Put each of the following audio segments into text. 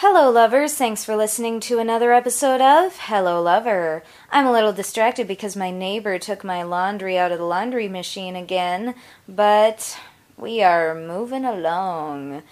Hello, lovers. Thanks for listening to another episode of Hello, Lover. I'm a little distracted because my neighbor took my laundry out of the laundry machine again, but we are moving along.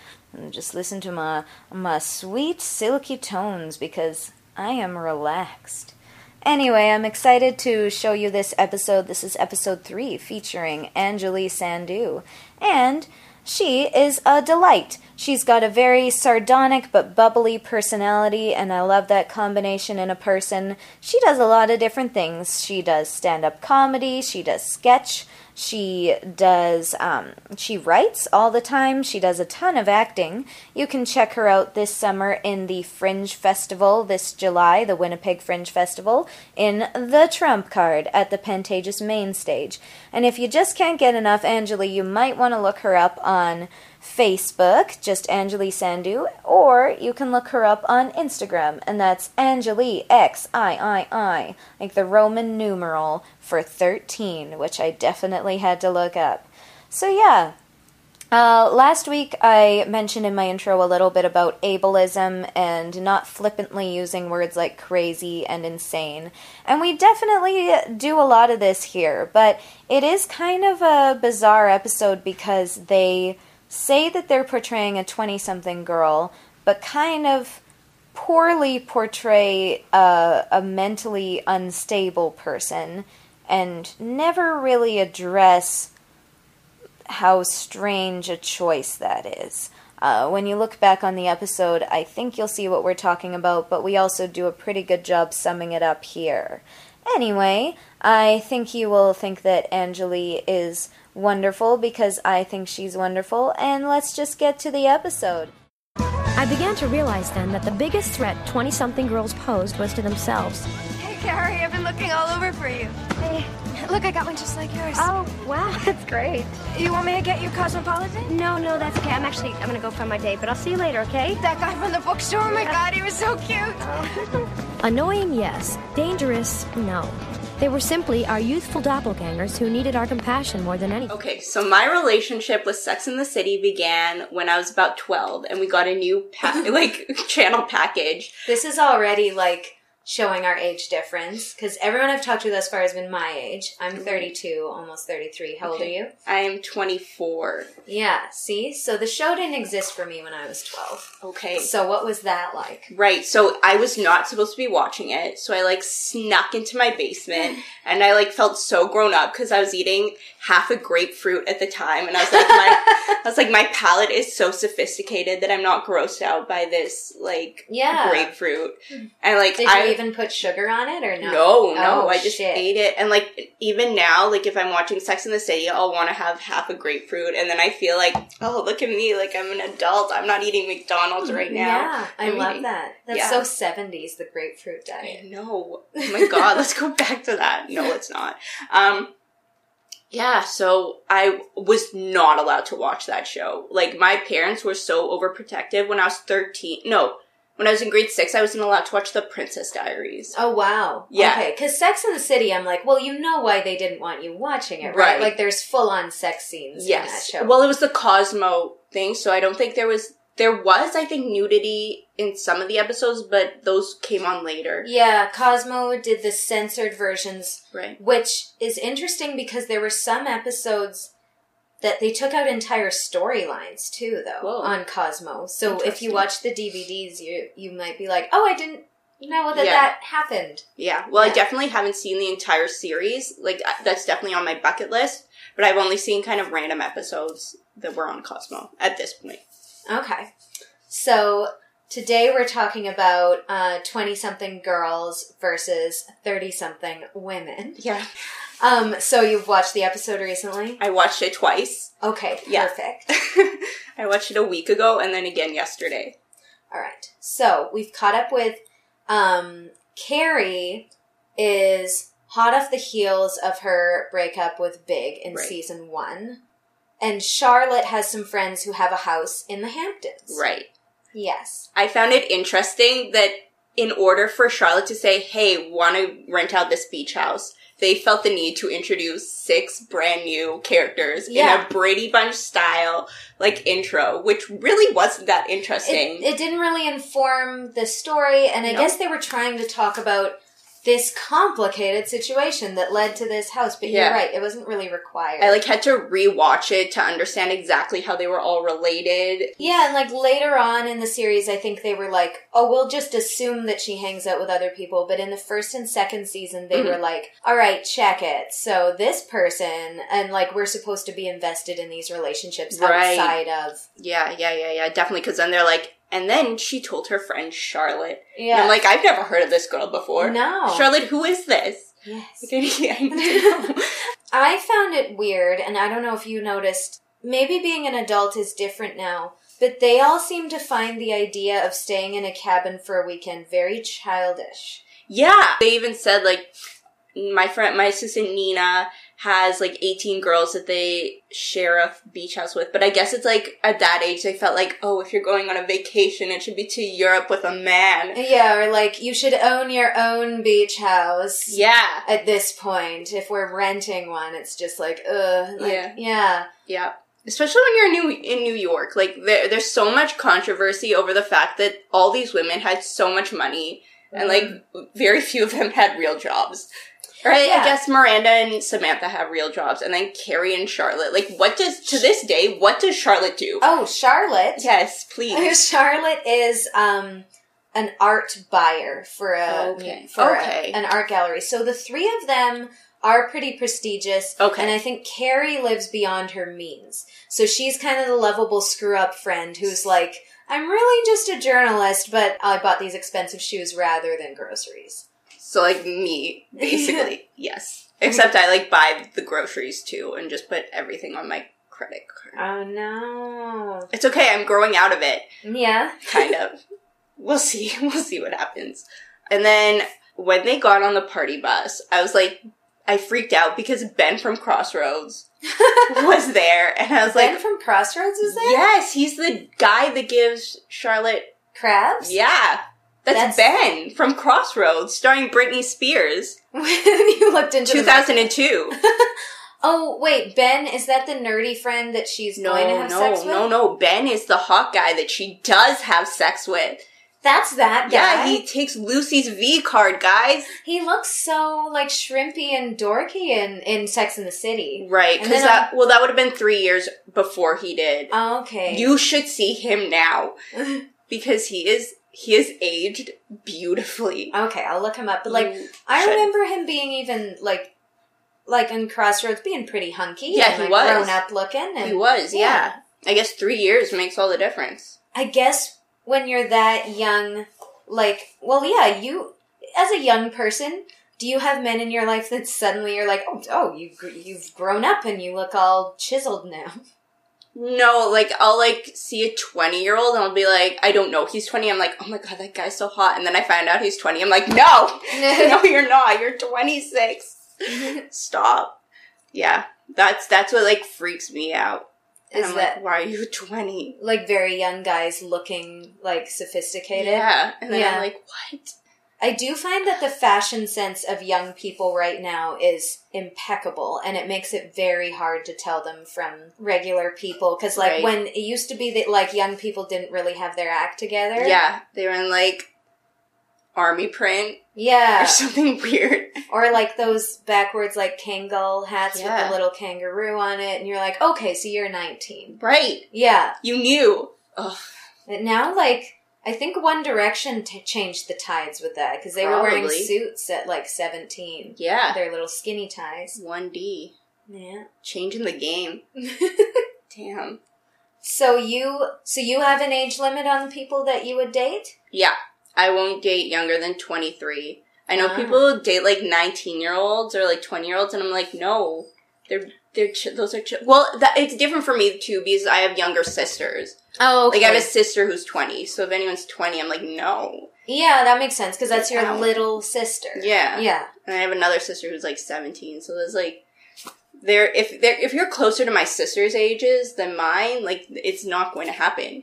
Just listen to my my sweet silky tones because I am relaxed. Anyway, I'm excited to show you this episode. This is episode 3 featuring Anjali Sandhu. And she is a delight. She's got a very sardonic but bubbly personality, and I love that combination in a person. She does a lot of different things. She does stand up comedy, she does sketch, she does, um, she writes all the time. She does a ton of acting. You can check her out this summer in the Fringe Festival this July, the Winnipeg Fringe Festival, in the Trump card at the Pantages main stage. And if you just can't get enough Anjali, you might want to look her up on Facebook, just Anjali Sandhu, or you can look her up on Instagram, and that's Anjali X I I I, like the Roman numeral for 13, which I definitely had to look up. So, yeah. Uh, last week, I mentioned in my intro a little bit about ableism and not flippantly using words like crazy and insane. And we definitely do a lot of this here, but it is kind of a bizarre episode because they say that they're portraying a 20 something girl, but kind of poorly portray a, a, mentally unstable person and never really address how strange a choice that is. Uh, when you look back on the episode, I think you'll see what we're talking about, but we also do a pretty good job summing it up here. Anyway, I think you will think that Anjali is wonderful because I think she's wonderful, and let's just get to the episode. I began to realize then that the biggest threat 20 something girls posed was to themselves. Hey, Carrie, I've been looking all over for you. Hey, look, I got one just like yours. Oh, wow, that's great. You want me to get you Cosmopolitan? No, no, that's okay. I'm actually, I'm gonna go find my date, but I'll see you later, okay? That guy from the bookstore, oh my god, he was so cute. Annoying, yes. Dangerous, no. They were simply our youthful doppelgangers who needed our compassion more than anything. Okay, so my relationship with Sex in the City began when I was about 12 and we got a new pa- like channel package. This is already like showing our age difference because everyone I've talked to thus far has been my age. I'm mm-hmm. 32, almost 33. How old are you? I am 24. Yeah, see? So the show didn't exist for me when I was 12. Okay. So what was that like? Right. So I was not supposed to be watching it. So I like snuck into my basement and I like felt so grown up because I was eating half a grapefruit at the time and I was like my I was like my palate is so sophisticated that I'm not grossed out by this like Yeah. grapefruit. And like Did I you even put sugar on it or no? No, no, Oh, I just shit. ate it. And like, even now, like, if I'm watching Sex in the City, I'll want to have half a grapefruit. And then I feel like, oh, look at me. Like, I'm an adult. I'm not eating McDonald's right now. Yeah, I I'm love eating- that. That's Yeah. so 70s, the grapefruit diet. No. Oh my God. let's go back to that. No, it's not. Um, yeah, so I was not allowed to watch that show. Like, my parents were so overprotective when I was 13. No, when I was in grade six, I wasn't allowed to watch The Princess Diaries. Oh wow. Yeah. Okay, because Sex in the City, I'm like, well, you know why they didn't want you watching it, right? Right. Like, there's full on sex scenes yes. in that show. Well, it was the Cosmo thing, so I don't think there was there was I think nudity in some of the episodes, but those came on later. yeah, Cosmo did the censored versions, Right. which is interesting because there were some episodes that they took out entire storylines too, though, Whoa. on Cosmo. So if you watch the DVDs, you you might be like, oh, I didn't know that Yeah. that happened. Yeah. Well, I definitely haven't seen the entire series. Like uh, that's definitely on my bucket list, but I've only seen kind of random episodes that were on Cosmo at this point. Okay. So today we're talking about uh, 20 something girls versus 30 something women. Yeah. Um, so you've watched the episode recently? I watched it twice. Okay, Yeah. perfect. I watched it a week ago and then again yesterday. All right. So we've caught up with um, Carrie is hot off the heels of her breakup with Big in Right. season one. And Charlotte has some friends who have a house in the Hamptons. Right. Yes. I found it interesting that in order for Charlotte to say, "Hey, want to rent out this beach house," they felt the need to introduce six brand new characters Yeah. in a Brady Bunch style like intro, which really wasn't that interesting. It, it didn't really inform the story, and I No. guess they were trying to talk about this complicated situation that led to this house. But Yeah. you're right; it wasn't really required. I like had to rewatch it to understand exactly how they were all related. Yeah, and like later on in the series, I think they were like, "Oh, we'll just assume that she hangs out with other people." But in the first and second season, they Mhm. were like, "All right, check it." So this person, and like we're supposed to be invested in these relationships Right. outside of. Yeah, yeah, yeah, yeah, definitely. Because then they're like, and then she told her friend Charlotte. Yeah, And I'm like, I've never heard of this girl before. no, Charlotte, who is this? yes. I need- I need to know. I found it weird, and I don't know if you noticed. Maybe being an adult is different now, but they all seem to find the idea of staying in a cabin for a weekend very childish. Yeah. They even said like my friend my assistant Nina has like 18 girls that they share a beach house with, but I guess it's like at that age they felt like, "Oh, if you're going on a vacation, it should be to Europe with a man." Yeah, or like you should own your own beach house. Yeah. At this point, if we're renting one, it's just like, ugh. Like, Yeah. yeah. Yeah. Especially when you're new in New York. Like there there's so much controversy over the fact that all these women had so much money and mm-hmm. like very few of them had real jobs. Right? Yeah. I guess Miranda and Samantha have real jobs and then Carrie and Charlotte. Like what does to this day, what does Charlotte do? Oh, Charlotte. Yes, please. Charlotte is um an art buyer for a Okay. for a- an art gallery. So the three of them are pretty prestigious. Okay. And I think Carrie lives beyond her means. So she's kind of the lovable screw up friend who's like, I'm really just a journalist, but I bought these expensive shoes rather than groceries. So like me, basically. yes. Except I like buy the groceries too and just put everything on my credit card. Oh no. It's okay, I'm growing out of it. Yeah. kind of. We'll see. We'll see what happens. And then when they got on the party bus, I was like, I freaked out because Ben from Crossroads was there, and I was Ben like, Ben from Crossroads is there? yes, he's the guy that gives Charlotte. Crabs? Yeah, that's, That's- Ben from Crossroads, starring Britney Spears, when you looked into two thousand and two. Oh wait, Ben, is that the nerdy friend that she's No, going to have no, sex with? no, no. Ben is the hot guy that she does have sex with. That's that guy. Yeah, he takes Lucy's V card, guys. he looks so like shrimpy and dorky in in Sex in the City. Right, because that well, that would have been three years before he did. Oh, okay. You should see him now because he is he is aged beautifully. okay, I'll look him up. But like, You I should. remember him being even like, like in Crossroads, being pretty hunky. Yeah, and, he like, was. grown up looking. And he was, yeah. yeah. I guess three years makes all the difference. I guess when you're that young, like, well, yeah, you as a young person, do you have men in your life that suddenly you're like, oh, oh, you you've grown up and you look all chiseled now? No, like I'll like see a twenty year old and I'll be like, I don't know, he's twenty. I'm like, oh my god, that guy's so hot. And then I find out he's twenty. I'm like, no, no, you're not. You're twenty six. Stop. Yeah, that's that's what like freaks me out. And Is I'm that like, why are you twenty? like very young guys looking like sophisticated? Yeah, and then Yeah. I'm like, what? I do find that the fashion sense of young people right now is impeccable and it makes it very hard to tell them from regular people because like Right. when it used to be that like young people didn't really have their act together. Yeah, they were in like army print Yeah. or something weird. Or like those backwards like Kangol hats with Yeah. the little kangaroo on it and you're like, "Okay, so you're 19." Right. Yeah. You knew. Ugh. But now like I think One Direction t- changed the tides with that because they were wearing suits at like 17. Yeah. Their little skinny ties. 1D. Yeah. Changing the game. Damn. So you so you have an age limit on the people that you would date? Yeah. I won't date younger than 23. I know Ah. people date like 19 year olds or like 20 year olds, and I'm like, no. They're, they're, ch- those are, ch- well, that, it's different for me too because I have younger sisters. Oh, Like, I have a sister who's 20, so if anyone's 20, I'm like, no. yeah, that makes sense because that's your Ow. little sister. Yeah. Yeah. And I have another sister who's like 17, so there's like, there if there if you're closer to my sister's ages than mine, like it's not going to happen.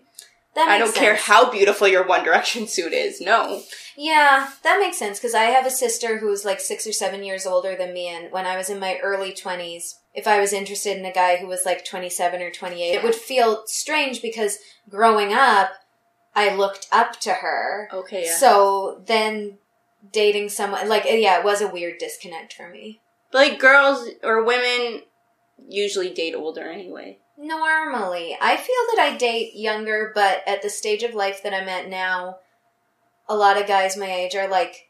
That I don't care how beautiful your One Direction suit is. No. Yeah, that makes sense because I have a sister who's like six or seven years older than me, and when I was in my early 20s, if I was interested in a guy who was like 27 or 28, it would feel strange because growing up, I looked up to her. Okay, yeah. So then dating someone, like, eh, yeah, it was a weird disconnect for me. But like girls or women usually date older anyway. Normally, I feel that I date younger, but at the stage of life that I'm at now, a lot of guys my age are like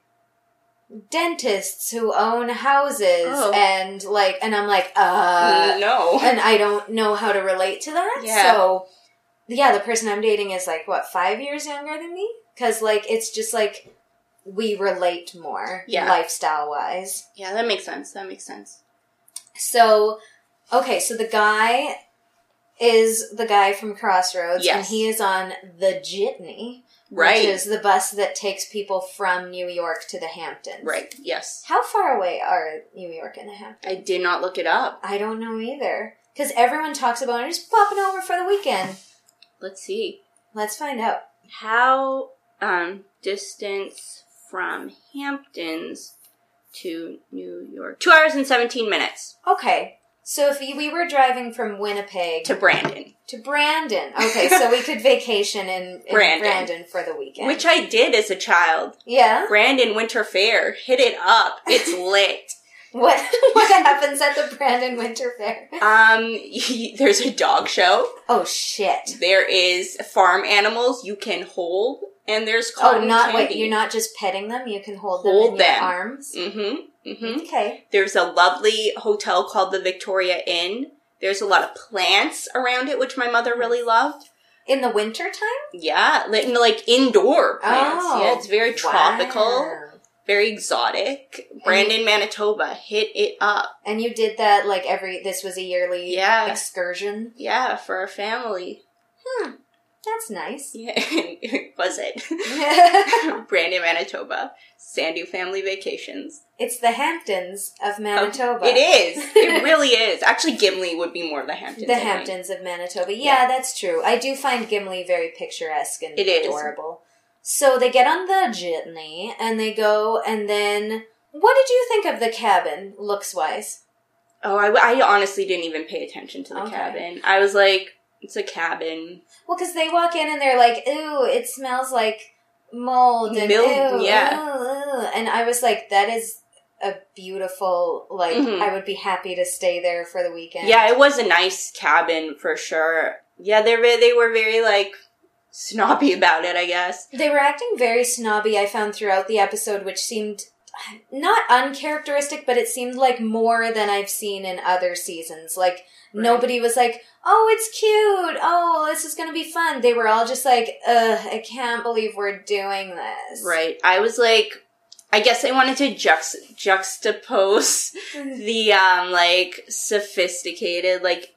dentists who own houses Oh. and like and I'm like uh no. and I don't know how to relate to that. Yeah. So yeah, the person I'm dating is like what, 5 years younger than me? Cuz like it's just like we relate more Yeah. lifestyle wise. Yeah, that makes sense. That makes sense. So, okay, so the guy is the guy from Crossroads, and he is on the Jitney, Right. which is the bus that takes people from New York to the Hamptons. Right. Yes. How far away are New York and the Hamptons? I did not look it up. I don't know either. Because everyone talks about it, just popping over for the weekend. Let's see. Let's find out. How um distance from Hamptons to New York? Two hours and seventeen minutes Okay, so if we were driving from Winnipeg to Brandon, to Brandon, okay, so we could vacation in, in Brandon. Brandon for the weekend. which I did as a child. yeah. Brandon Winter Fair, hit it up. It's lit. What what happens at the Brandon Winter Fair? Um, there's a dog show. Oh shit! There is farm animals you can hold, and there's Oh, not candy. wait. You're not just petting them. You can hold, Hold them in them. your arms. Mm-hmm. Mm-hmm. Okay. There's a lovely hotel called the Victoria Inn. There's a lot of plants around it, which my mother really loved. In the winter time? Yeah, li- like indoor plants. Oh, yeah, it's very tropical, wow. very exotic. Brandon, Manitoba, hit it up. And you did that like every. This was a yearly Yeah. excursion. Yeah, for our family. That's nice. Yeah, was it? Brandon, Manitoba. Sandhu Family Vacations. it's the Hamptons of oh, Manitoba. It is. It really is. Actually, Gimli would be more the Hamptons. The I think. Hamptons of Manitoba. Yeah, that's true. I do find Gimli very picturesque and It is. adorable. So they get on the jitney and they go, and then what did you think of the cabin, looks wise? Oh, I, I honestly didn't even pay attention to the Okay. cabin. I was like, it's a cabin. Well, because they walk in and they're like, "Ooh, it smells like mold," and "Ooh, yeah. ooh, ooh." and I was like, "That is a beautiful. Like, Mhm. I would be happy to stay there for the weekend." Yeah, it was a nice cabin for sure. Yeah, they were, they were very like snobby about it, I guess. They were acting very snobby, I found throughout the episode, which seemed not uncharacteristic, but it seemed like more than I've seen in other seasons. Like, Right. nobody was like, oh, it's cute. Oh, this is going to be fun. They were all just like, ugh, I can't believe we're doing this. Right. I was like, I guess I wanted to juxt- juxtapose the um like sophisticated, like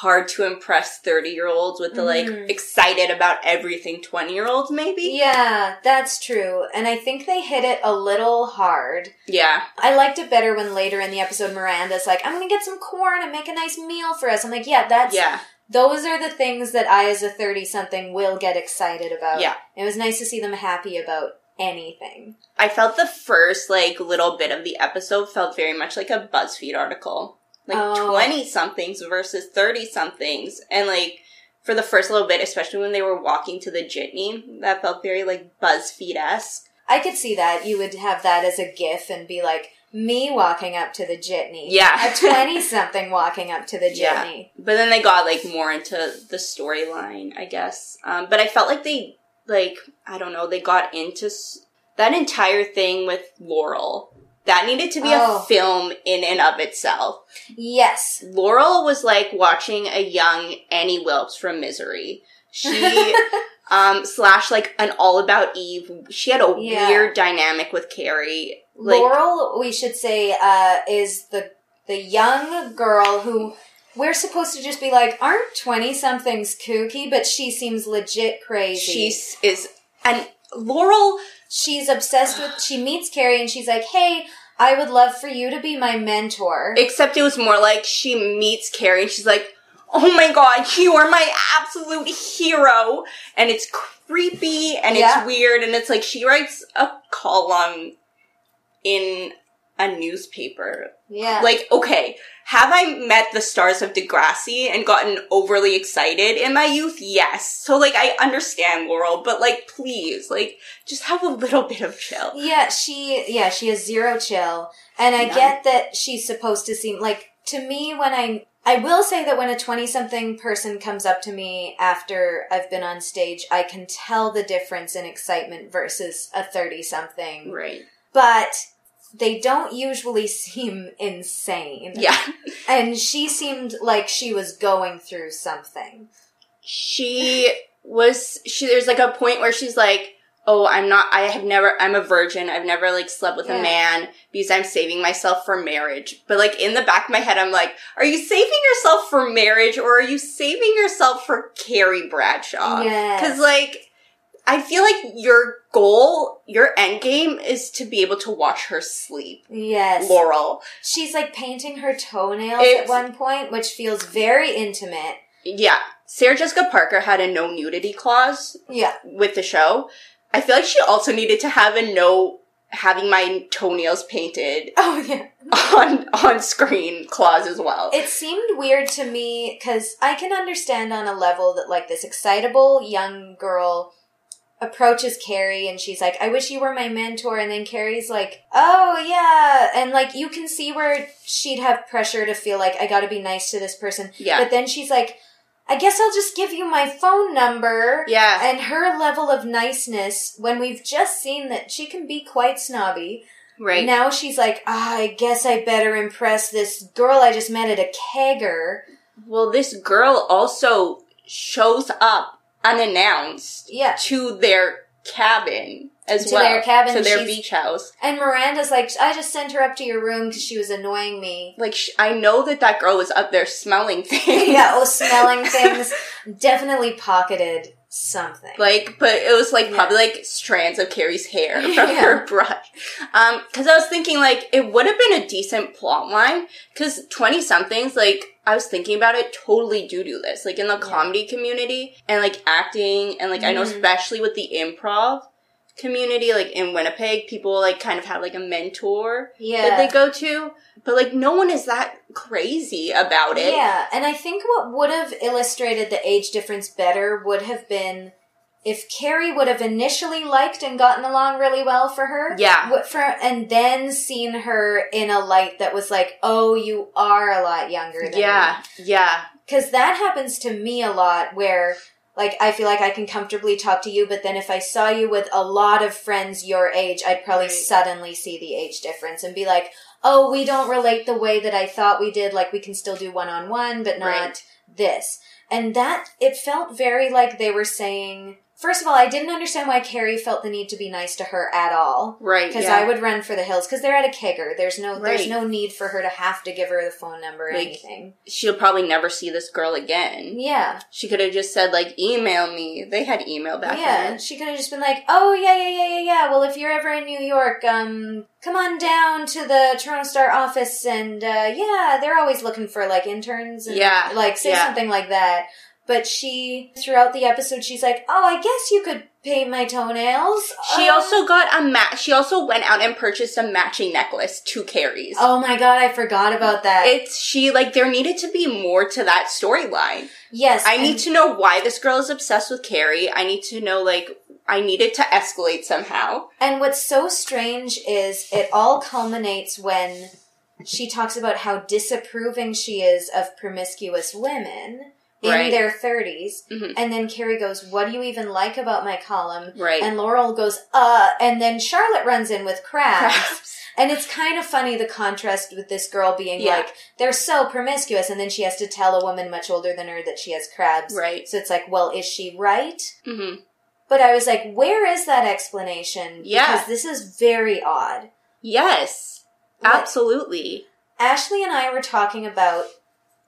hard to impress 30 year olds with the like Mhm. excited about everything 20 year olds maybe. Yeah, that's true. And I think they hit it a little hard. Yeah. I liked it better when later in the episode Miranda's like, I'm gonna get some corn and make a nice meal for us. I'm like, yeah, that's Yeah. those are the things that I as a 30 something will get excited about. Yeah. It was nice to see them happy about anything. I felt the first like little bit of the episode felt very much like a BuzzFeed article. Like Oh. 20 somethings versus 30 somethings. And like for the first little bit, especially when they were walking to the jitney, that felt very like BuzzFeed esque. I could see that. You would have that as a gif and be like, me walking up to the jitney. Yeah. A 20 something walking up to the Yeah. jitney. But then they got like more into the storyline, I guess. Um, but I felt like they, like, I don't know, they got into s- that entire thing with Laurel. That needed to be Oh. a film in and of itself. Yes. Laurel was like watching a young Annie Wilkes from Misery. She, um, slash like an All About Eve. She had a Yeah. weird dynamic with Carrie. Like, Laurel, we should say, uh, is the the young girl who we're supposed to just be like, aren't 20 somethings kooky? But she seems legit crazy. She's is and Laurel she's obsessed with she meets Carrie and she's like, "Hey, I would love for you to be my mentor." Except it was more like she meets Carrie and she's like, oh my god, you are my absolute hero. And it's creepy and Yeah. it's weird. And it's like she writes a column in a newspaper. Yeah. Like, okay, have I met the stars of Degrassi and gotten overly excited in my youth? Yes. So, like, I understand Laurel, but, like, please, like, just have a little bit of chill. Yeah, she yeah, she has zero chill. And I None. get that she's supposed to seem like to me when I I will say that when a 20 something person comes up to me after I've been on stage, I can tell the difference in excitement versus a 30 something. Right. But they don't usually seem insane. Yeah. And she seemed like she was going through something. she was she there's like a point where she's like oh i'm not i have never i'm a virgin i've never like slept with Yeah. a man because i'm saving myself for marriage but like in the back of my head i'm like are you saving yourself for marriage or are you saving yourself for carrie bradshaw Yes. because like i feel like your goal your end game is to be able to watch her sleep Yes. laurel She's like painting her toenails It's- at one point, which feels very intimate. yeah sarah jessica parker had a no nudity clause Yeah. with the show. I feel like she also needed to have a no having my toenails painted Oh yeah. on on screen clause as well. It seemed weird to me because I can understand on a level that like this excitable young girl approaches Carrie and she's like, I wish you were my mentor. And then Carrie's like, oh yeah. And like you can see where she'd have pressure to feel like I gotta be nice to this person. Yeah. But then she's like, I guess I'll just give you my phone number. yeah. And her level of niceness, when we've just seen that she can be quite snobby, right. now she's like, ah, I guess I better impress this girl I just met at a kegger. well, this girl also shows up unannounced Yeah. to their cabin as To well. their cabin, To their beach house. And Miranda's like, I just sent her up to your room because she was annoying me. Like, sh- I know that that girl was up there smelling things. yeah, oh, smelling things. Definitely pocketed something. Like, but it was like Yeah. probably like strands of Carrie's hair from Yeah. her brush. Um, cause I was thinking like it would have been a decent plot line. Cause 20 somethings, like, I was thinking about it, totally do do this. Like in the comedy community and like acting and like I know Mhm. especially with the improv community, like in Winnipeg, people like kind of have like a mentor yeah. that they go to. But like no one is that crazy about it. Yeah, and I think what would have illustrated the age difference better would have been if Carrie would have initially liked and gotten along really well for her. Yeah. For and then seen her in a light that was like, "Oh, you are a lot younger than Yeah. Yeah. Cuz that happens to me a lot where like I feel like I can comfortably talk to you, but then if I saw you with a lot of friends your age, I'd probably Right. suddenly see the age difference and be like, "Oh, we don't relate the way that I thought we did. Like we can still do one on one, but not Right. this." And that it felt very like they were saying. First of all, I didn't understand why Carrie felt the need to be nice to her at all. Right. Because yeah. I would run for the hills because they're at a kegger. There's no there's no need for her to have to give her the phone number or Like, anything. she'll probably never see this girl again. Yeah. She could have just said like, "Email me." They had email back yeah, then. she could have just been like, "Oh yeah, yeah, yeah, yeah, yeah. Well, if you're ever in New York, um, come on down to the Toronto Star office, and uh, yeah, they're always looking for like interns, and Yeah, like say yeah. something like that." But she, throughout the episode, she's like, "Oh, I guess you could paint my toenails." She Uh, also got a ma- She also went out and purchased a matching necklace to Carrie's. Oh my god, I forgot about that. It's she like there needed to be more to that storyline. yes, I need to know why this girl is obsessed with Carrie. I need to know like I needed to escalate somehow. And what's so strange is it all culminates when she talks about how disapproving she is of promiscuous women in Right. their 30s. Mhm. And then Carrie goes, What do you even like about my column? Right. And Laurel goes, Uh, and then Charlotte runs in with crabs. Crabs. And it's kind of funny the contrast with this girl being Yeah. like, they're so promiscuous, and then she has to tell a woman much older than her that she has crabs. Right. So it's like, well, is she right? hmm But I was like, where is that explanation? Yeah. Because this is very odd. Yes, absolutely. Ashley and I were talking about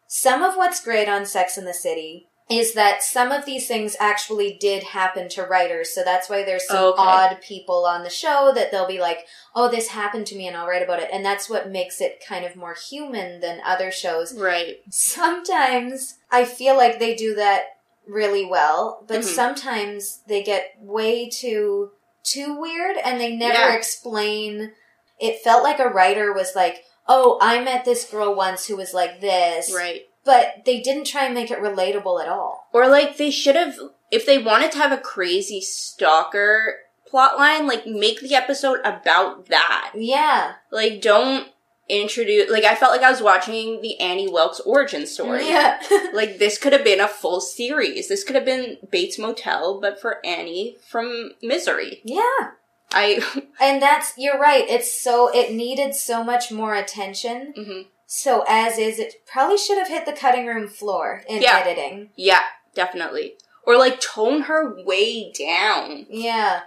some of what's great on Sex in the City is that some of these things actually did happen to writers. So that's why there's some Okay. odd people on the show that they'll be like, oh, this happened to me and I'll write about it. And that's what makes it kind of more human than other shows. Right. Sometimes I feel like they do that really well, but Mhm. sometimes they get way too too weird and they never Yeah. explain it felt like a writer was like, "Oh, I met this girl once who was like this." Right. But they didn't try and make it relatable at all. Or like they should have if they wanted to have a crazy stalker plotline, like make the episode about that. Yeah. Like don't introduce like I felt like I was watching the Annie Wilkes origin story. Yeah. Like this could have been a full series. This could have been Bates Motel, but for Annie from Misery. yeah. I And that's you're right. It's so it needed so much more attention. Mhm. So as is, it probably should have hit the cutting room floor in Yeah. editing. yeah, definitely. Or like tone her way down. Yeah.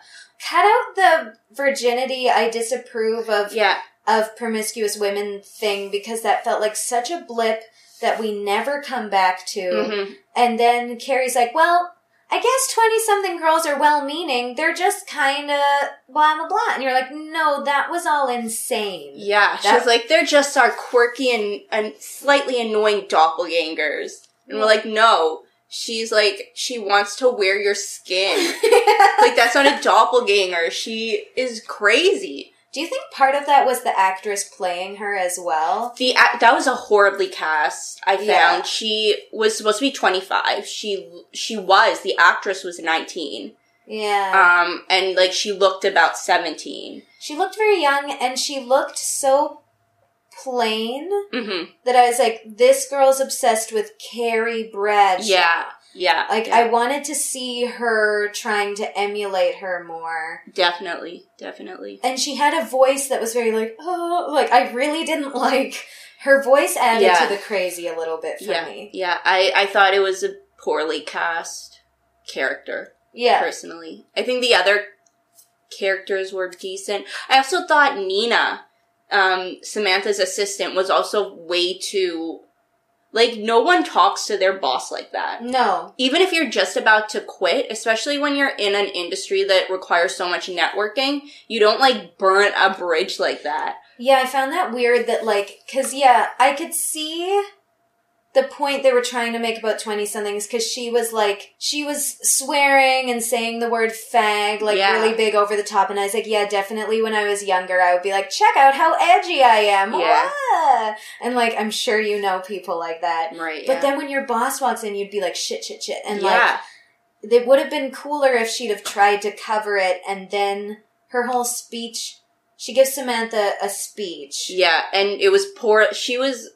Cut out the virginity I disapprove of Yeah. of promiscuous women thing because that felt like such a blip that we never come back to. Mhm. And then Carrie's like, well, I guess 20 something girls are well meaning. They're just kind of blah, blah, blah. And you're like, no, that was all insane. Yeah, That- she's like, they're just our quirky and, and slightly annoying doppelgangers. And we're like, no. She's like, she wants to wear your skin. like, that's not a doppelganger. She is crazy. Do you think part of that was the actress playing her as well? The that was a horribly cast. I found Yeah. she was supposed to be twenty five. She she was the actress was nineteen. Yeah. Um, and like she looked about seventeen. she looked very young and she looked so plain Mm-hmm. that I was like, this girl's obsessed with Carrie Bradshaw. Yeah, yeah. Like, yeah. I wanted to see her trying to emulate her more. definitely, definitely. And she had a voice that was very like, oh, like, I really didn't like her voice added Yeah. to the crazy a little bit for yeah, me. yeah. I I thought it was a poorly cast character. Yeah. Personally, I think the other characters were decent. I also thought Nina, um, Samantha's assistant, was also way too. Like, no one talks to their boss like that. No. Even if you're just about to quit, especially when you're in an industry that requires so much networking, you don't like burn a bridge like that. Yeah, I found that weird that, like, cause yeah, I could see the point they were trying to make about 20 somethings because she was like, she was swearing and saying the word fag, like, Yeah. really big over the top. And I was like, yeah, definitely when I was younger, I would be like, check out how edgy I am. Yeah. And like, I'm sure you know people like that. Right. But then when your boss walks in, you'd be like, shit, shit, shit. And yeah. like, it would have been cooler if she'd have tried to cover it and then her whole speech, she gives Samantha a speech. Yeah, and it was poor. She was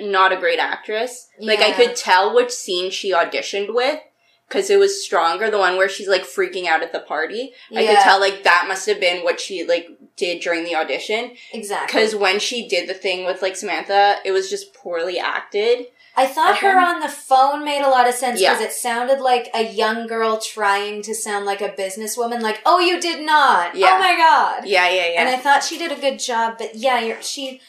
not a great actress. Like I could tell which scene she auditioned with because it was stronger. The one where she's like freaking out at the party. I could tell like that must have been what she like did during the audition. Exactly. Because when she did the thing with like Samantha, it was just poorly acted. I thought her on the phone made a lot of sense because Yeah. it sounded like a young girl trying to sound like a businesswoman. Like, oh, you did not. Yeah. Oh my god. Yeah, yeah, yeah. And I thought she did a good job, but yeah, you're, she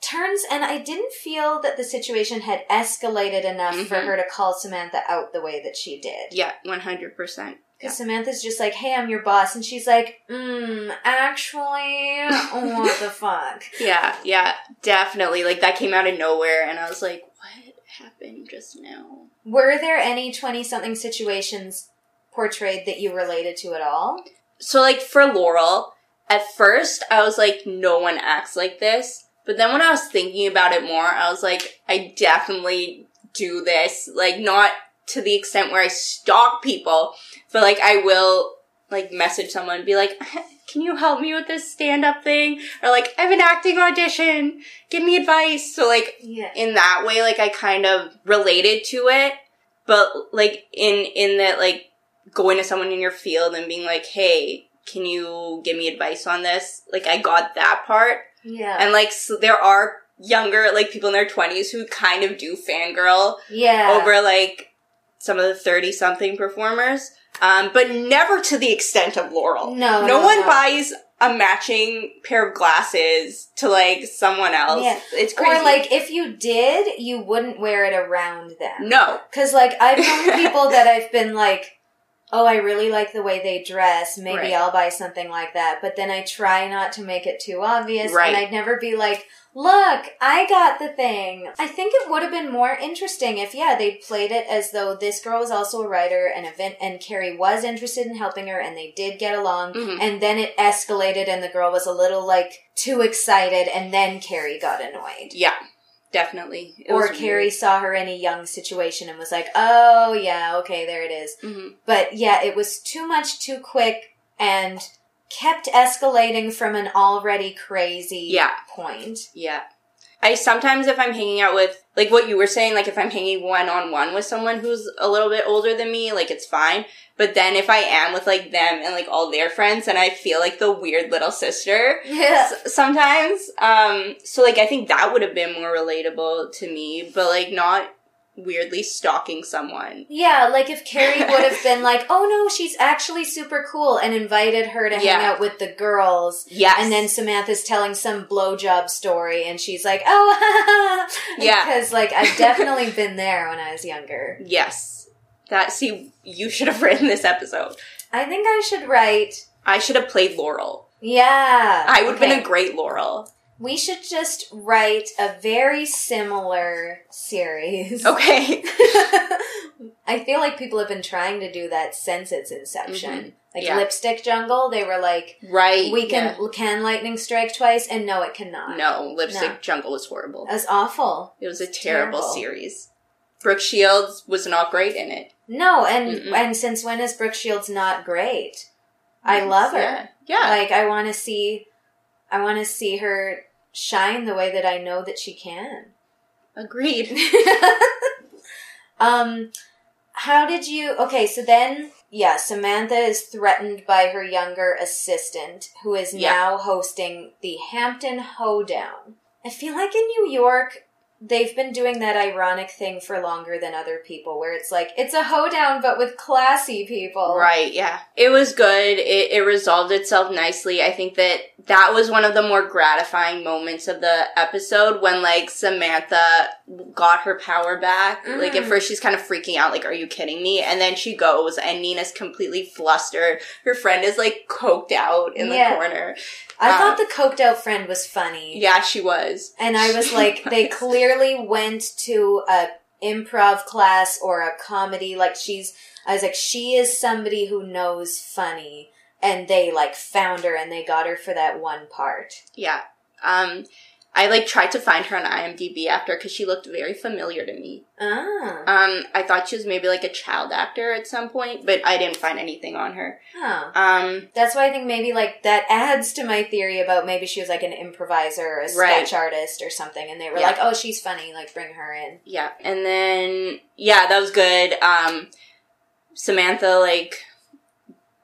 turns, and I didn't feel that the situation had escalated enough for Mhm. her to call Samantha out the way that she did. yeah, one hundred percent. Because Samantha's just like, hey, I'm your boss. And she's like, mm, actually, what the fuck? Yeah, yeah, definitely. Like that came out of nowhere, and I was like, "What happened just now?" Were there any 20 something situations portrayed that you related to at all? So like for Laurel, at first I was like, no one acts like this. But then when I was thinking about it more, I was like, I definitely do this. Like not to the extent where I stalk people, but like I will like message someone and be like, can you help me with this stand up thing? Or like, I have an acting audition. Give me advice. So like Yeah. in that way, like I kind of related to it, but like in in that like going to someone in your field and being like, "Hey, can you give me advice on this?" Like I got that part, Yeah. and like so there are younger like people in their twenties who kind of do fangirl yeah. over like some of the thirty something performers. Um, but never to the extent of Laurel. No, no no, one no. buys a matching pair of glasses to like someone else. Yeah. It's crazy. Or like if you did, you wouldn't wear it around them. no. Cause like I've known people that I've been like, oh, I really like the way they dress. Maybe Right. I'll buy something like that. But then I try not to make it too obvious. Right. And I'd never be like, look, I got the thing. I think it would have been more interesting if, yeah, they played it as though this girl was also a writer and event and Carrie was interested in helping her and they did get along. Mhm. And then it escalated and the girl was a little like too excited and then Carrie got annoyed. Yeah. Definitely. It Or Carrie saw her in a young situation and was like, oh, yeah, okay, there it is. hmm But yeah, it was too much too quick and kept escalating from an already crazy Yeah. point. Yeah. I sometimes, if I'm hanging out with, like what you were saying, like if I'm hanging one on one with someone who's a little bit older than me, like it's fine. But then if I am with like them and like all their friends, and I feel like the weird little sister Yeah. s- sometimes. Um, so like I think that would have been more relatable to me, but like not weirdly stalking someone. Yeah, like if Carrie would have been like, oh no, she's actually super cool and invited her to hang out with the girls. Yes. And then Samantha's telling some blowjob story and she's like, oh, Yeah. Because like I've definitely been there when I was younger. yes. That, see, you should have written this episode. I think I should write. I should have played Laurel. Yeah. I would have been a great Laurel. We should just write a very similar series. Okay. I feel like people have been trying to do that since its inception. Mm-hmm. Like Yeah. Lipstick Jungle, they were like, Right. we can yeah. can lightning strike twice, and no, it cannot. No, Lipstick No. Jungle was horrible. It was awful. It was a terrible, terrible. series. Brooke Shields was not great in it. No, and Mm-mm. and since when is Brooke Shields not great? I love her. Yeah. Yeah. Like I want to see, I want to see her shine the way that I know that she can. Agreed. um, how did you? Okay, so then, yeah, Samantha is threatened by her younger assistant, who is Yeah. now hosting the Hampton Hoedown. I feel like in New York, they've been doing that ironic thing for longer than other people, where it's like it's a hoedown but with classy people. Right, yeah. It was good. It, it resolved itself nicely. I think that that was one of the more gratifying moments of the episode when, like, Samantha got her power back. Like, at Mm. first she's kind of freaking out, like, are you kidding me? And then she goes, and Nina's completely flustered. Her friend is, like, coked out in Yeah. the corner. I Um, thought the coked out friend was funny. Yeah, she was. And I was like, they clearly went to a improv class or a comedy. Like she's, I was like, she is somebody who knows funny. And they like found her and they got her for that one part. Yeah. Um, I like tried to find her on IMDb after because she looked very familiar to me. Ah. Um, I thought she was maybe like a child actor at some point, but I didn't find anything on her. Huh. Um, That's why I think maybe like that adds to my theory about maybe she was like an improviser or a Right. sketch artist or something. And they were Yeah. like, oh, she's funny. Like bring her in. yeah, and then yeah, that was good. Um, Samantha like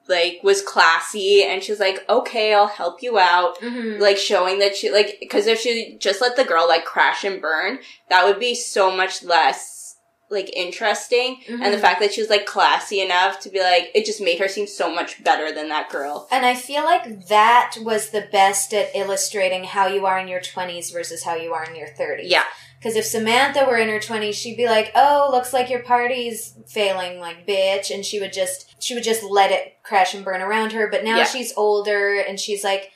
like was classy, and she's like, "Okay, I'll help you out." Mm-hmm. Like showing that she like because if she just let the girl like crash and burn, that would be so much less like interesting. And the Mhm. fact that she was like classy enough to be like, it just made her seem so much better than that girl. And I feel like that was the best at illustrating how you are in your 20s versus how you are in your 30s. Yeah, Because if Samantha were in her 20s, she'd be like, oh, looks like your party's failing, like, bitch. And she would just, she would just let it crash and burn around her. But now Yeah. she's older and she's like,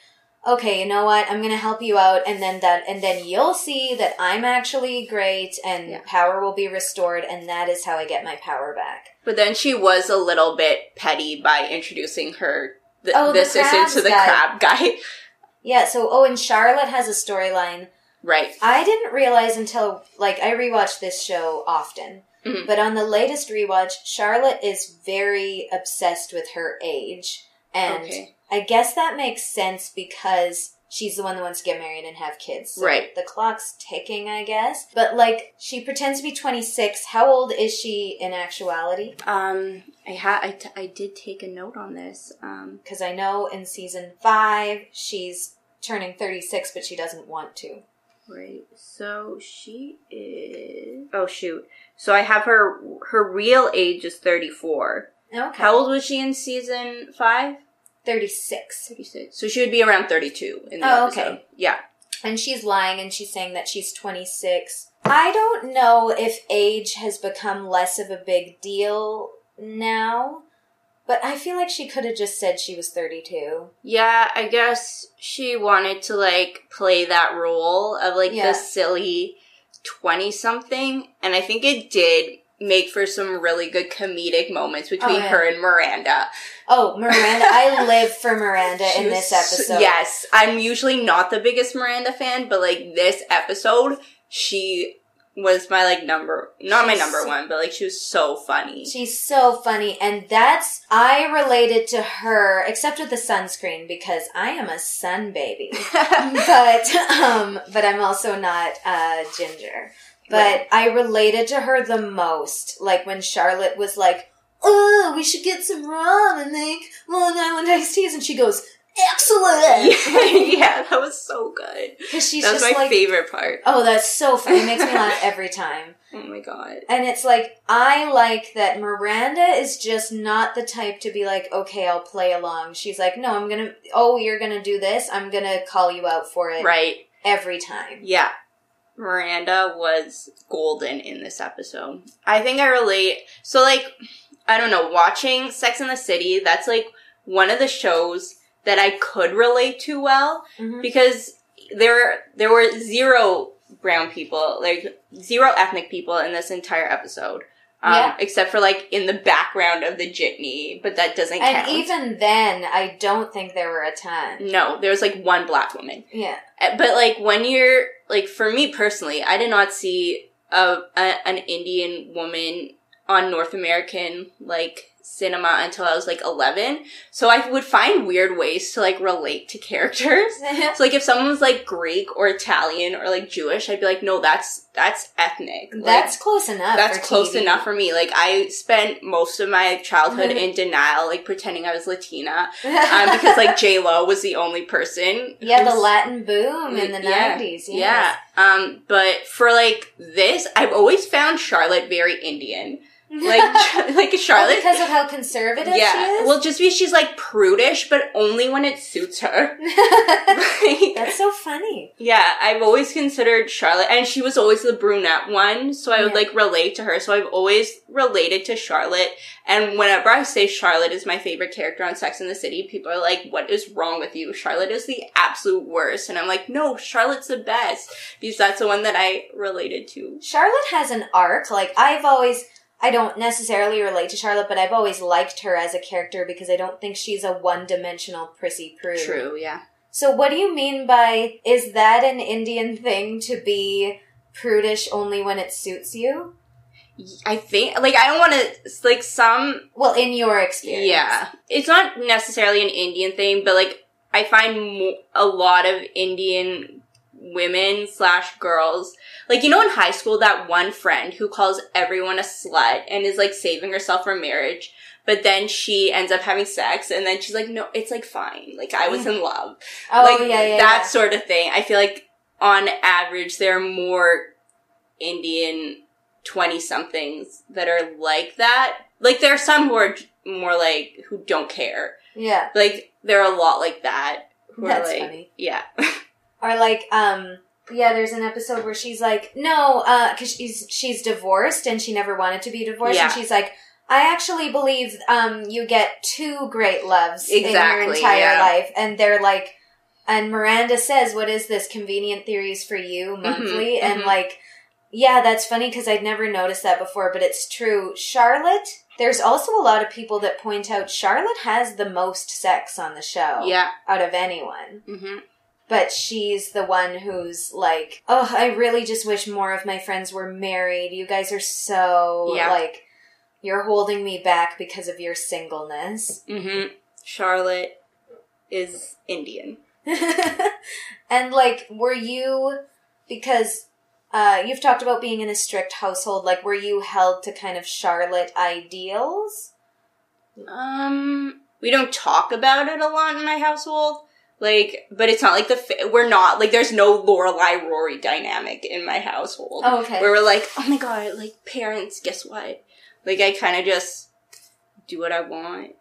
okay, you know what? I'm going to help you out. And then that, and then you'll see that I'm actually great and Yeah. power will be restored. And that is how I get my power back. but then she was a little bit petty by introducing her the, Oh, the the assistant to the guy. crab guy. Yeah. So, oh, and Charlotte has a storyline right. I didn't realize until like I rewatch this show often. Mhm. But on the latest rewatch, Charlotte is very obsessed with her age. And Okay. I guess that makes sense because she's the one that wants to get married and have kids. So Right. The clock's ticking, I guess. But like she pretends to be 26. How old is she in actuality? Um, I ha- I, t- I did take a note on this. Um, Because I know in season 5 she's turning 36 but she doesn't want to. Right. So she is. Oh shoot. So I have her. Her real age is thirty four. Okay. How old was she in season five? 36. 36. So she would be around 32 in the Oh, episode. okay. Yeah. And she's lying and she's saying that she's 26. I don't know if age has become less of a big deal now, but I feel like she could have just said she was 32. Yeah, I guess she wanted to like play that role of like Yeah. the silly 20 something. And I think it did make for some really good comedic moments between Oh, yeah. her and Miranda. Oh, Miranda. I live for Miranda in this episode. yes, I'm usually not the biggest Miranda fan, but like this episode, she was my like number, not my number one, but like she was so funny. She's so funny, and that's I related to her, except with the sunscreen because I am a sun baby. but um, but I'm also not uh, ginger. But Right. I related to her the most, like when Charlotte was like, "Oh, we should get some rum and make Long Island iced teas," and she goes, "Excellent," yeah, that was so good. because she's that was just my like, favorite part. "Oh, that's so funny." It makes me laugh every time. Oh my god. And it's like, I like that Miranda is just not the type to be like, okay, I'll play along. She's like, no, I'm gonna, oh, you're gonna do this. I'm gonna call you out for it Right. every time. Yeah. Miranda was golden in this episode. I think I relate. So, like, I don't know, watching Sex in the City, that's like one of the shows that I could relate to well Mhm. because there there were zero brown people, like zero ethnic people in this entire episode. Um, Yeah. except for like in the background of the jitney, but that doesn't And count. even then, I don't think there were a ton. no, there was like one black woman. Yeah. Uh, But like when you're like for me personally, I did not see a, a an Indian woman on North American like cinema until I was like 11. So I would find weird ways to like relate to characters. So like if someone was like Greek or Italian or like Jewish, I'd be like, no, that's that's ethnic. Like, that's close enough. that's close TV. enough for me. Like I spent most of my childhood Mhm. in denial, like pretending I was Latina, um, because like J Lo was the only person. yeah, the Latin boom in the Yeah, 90s. Yes. Yeah. Um, but for like this, I've always found Charlotte very Indian. Like, like Oh, Charlotte. because of how conservative she yeah. is? Well, just because she's like prudish, but only when it suits her. Like, that's so funny. yeah, I've always considered Charlotte, and she was always the brunette one, so I would Yeah. like relate to her. So I've always related to Charlotte, and whenever I say Charlotte is my favorite character on Sex in the City, people are like, "What is wrong with you? Charlotte is the absolute worst," and I'm like, "No, Charlotte's the best because that's the one that I related to." Charlotte has an arc. Like I've always I don't necessarily relate to Charlotte, but I've always liked her as a character because I don't think she's a one-dimensional prissy prude. True, yeah. So what do you mean by is that an Indian thing to be prudish only when it suits you? I think like I don't want to like some Well, in your experience. Yeah. It's not necessarily an Indian thing, but like I find mo- a lot of Indian women slash girls, like you know in high school that one friend who calls everyone a slut and is like saving herself for marriage, but then she ends up having sex and then she's like, no, it's like fine, like I was in mm. love, Oh like yeah, yeah, that yeah. sort of thing. I feel like on average there are more Indian twenty somethings that are like that. Like there are some who are more like who don't care. Yeah. Like there are a lot like that. Who That's are like, funny. Yeah. Or like, um, yeah, there's an episode where she's like, no, uh, cause she's, she's divorced and she never wanted to be divorced. Yeah. And she's like, I actually believe, um, you get two great loves in your entire yeah. life. And they're like, and Miranda says, what is this? Convenient theories for you monthly? and mhm. like, yeah, that's funny because I'd never noticed that before, but it's true. Charlotte, there's also a lot of people that point out Charlotte has the most sex on the show yeah. out of anyone hmm but she's the one who's like, oh, I really just wish more of my friends were married. You guys are so Yeah. like, you're holding me back because of your singleness. hmm Charlotte is Indian. and like, were you because uh, you've talked about being in a strict household? Like, were you held to kind of Charlotte ideals? Um, we don't talk about it a lot in my household. Like, but it's not like the we're not like there's no Lorelai Rory dynamic in my household. Oh, okay. Where we're like, oh my god, like parents, guess what? Like I kind of just do what I want,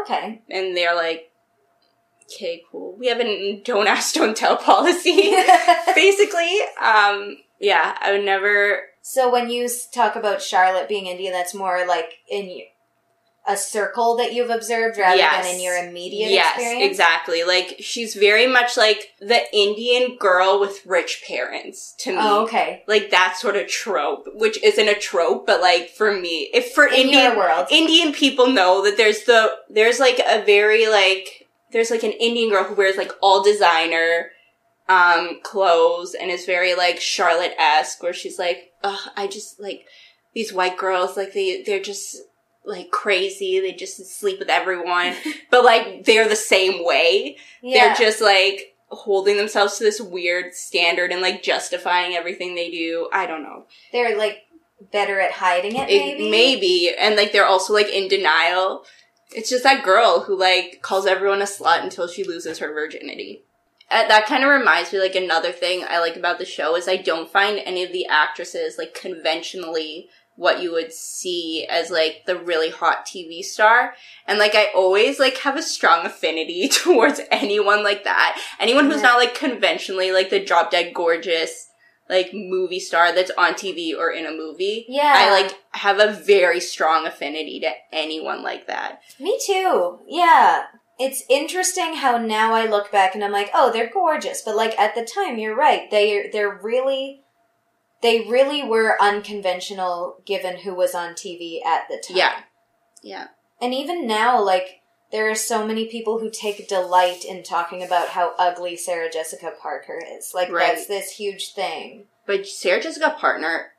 Okay. and they're like, okay, cool. We have a don't ask, don't tell policy, basically. Um, yeah, I would never. So when you talk about Charlotte being Indian, that's more like in y- a circle that you've observed rather Yes. than in your immediate yes, experience. exactly. Like she's very much like the Indian girl with rich parents to me. Oh, okay. Like that sort of trope, which isn't a trope, but like for me, if for In Indian world. Indian people know that there's the there's like a very like there's like an Indian girl who wears like all designer um clothes and is very like Charlotte esque where she's like, Ugh, I just like these white girls, like they they're just like crazy, they just sleep with everyone. but like they're the same way. yeah. They're just like holding themselves to this weird standard and like justifying everything they do. I don't know. They're like better at hiding it, It- maybe. maybe. And like they're also like in denial. It's just that girl who like calls everyone a slut until she loses her virginity. Uh, that kind of reminds me like another thing I like about the show is I don't find any of the actresses like conventionally what you would see as like the really hot TV star. And like I always like have a strong affinity towards anyone like that. Anyone who's Yeah. not like conventionally like the drop dead gorgeous like movie star that's on TV or in a movie. Yeah. I like have a very strong affinity to anyone like that. Me too. Yeah. It's interesting how now I look back and I'm like, oh, they're gorgeous. But like at the time, you're right. They they're really they really were unconventional given who was on TV at the time. Yeah. Yeah. And even now, like there are so many people who take delight in talking about how ugly Sarah Jessica Parker is. Like Right. that's this huge thing. But Sarah Jessica Partner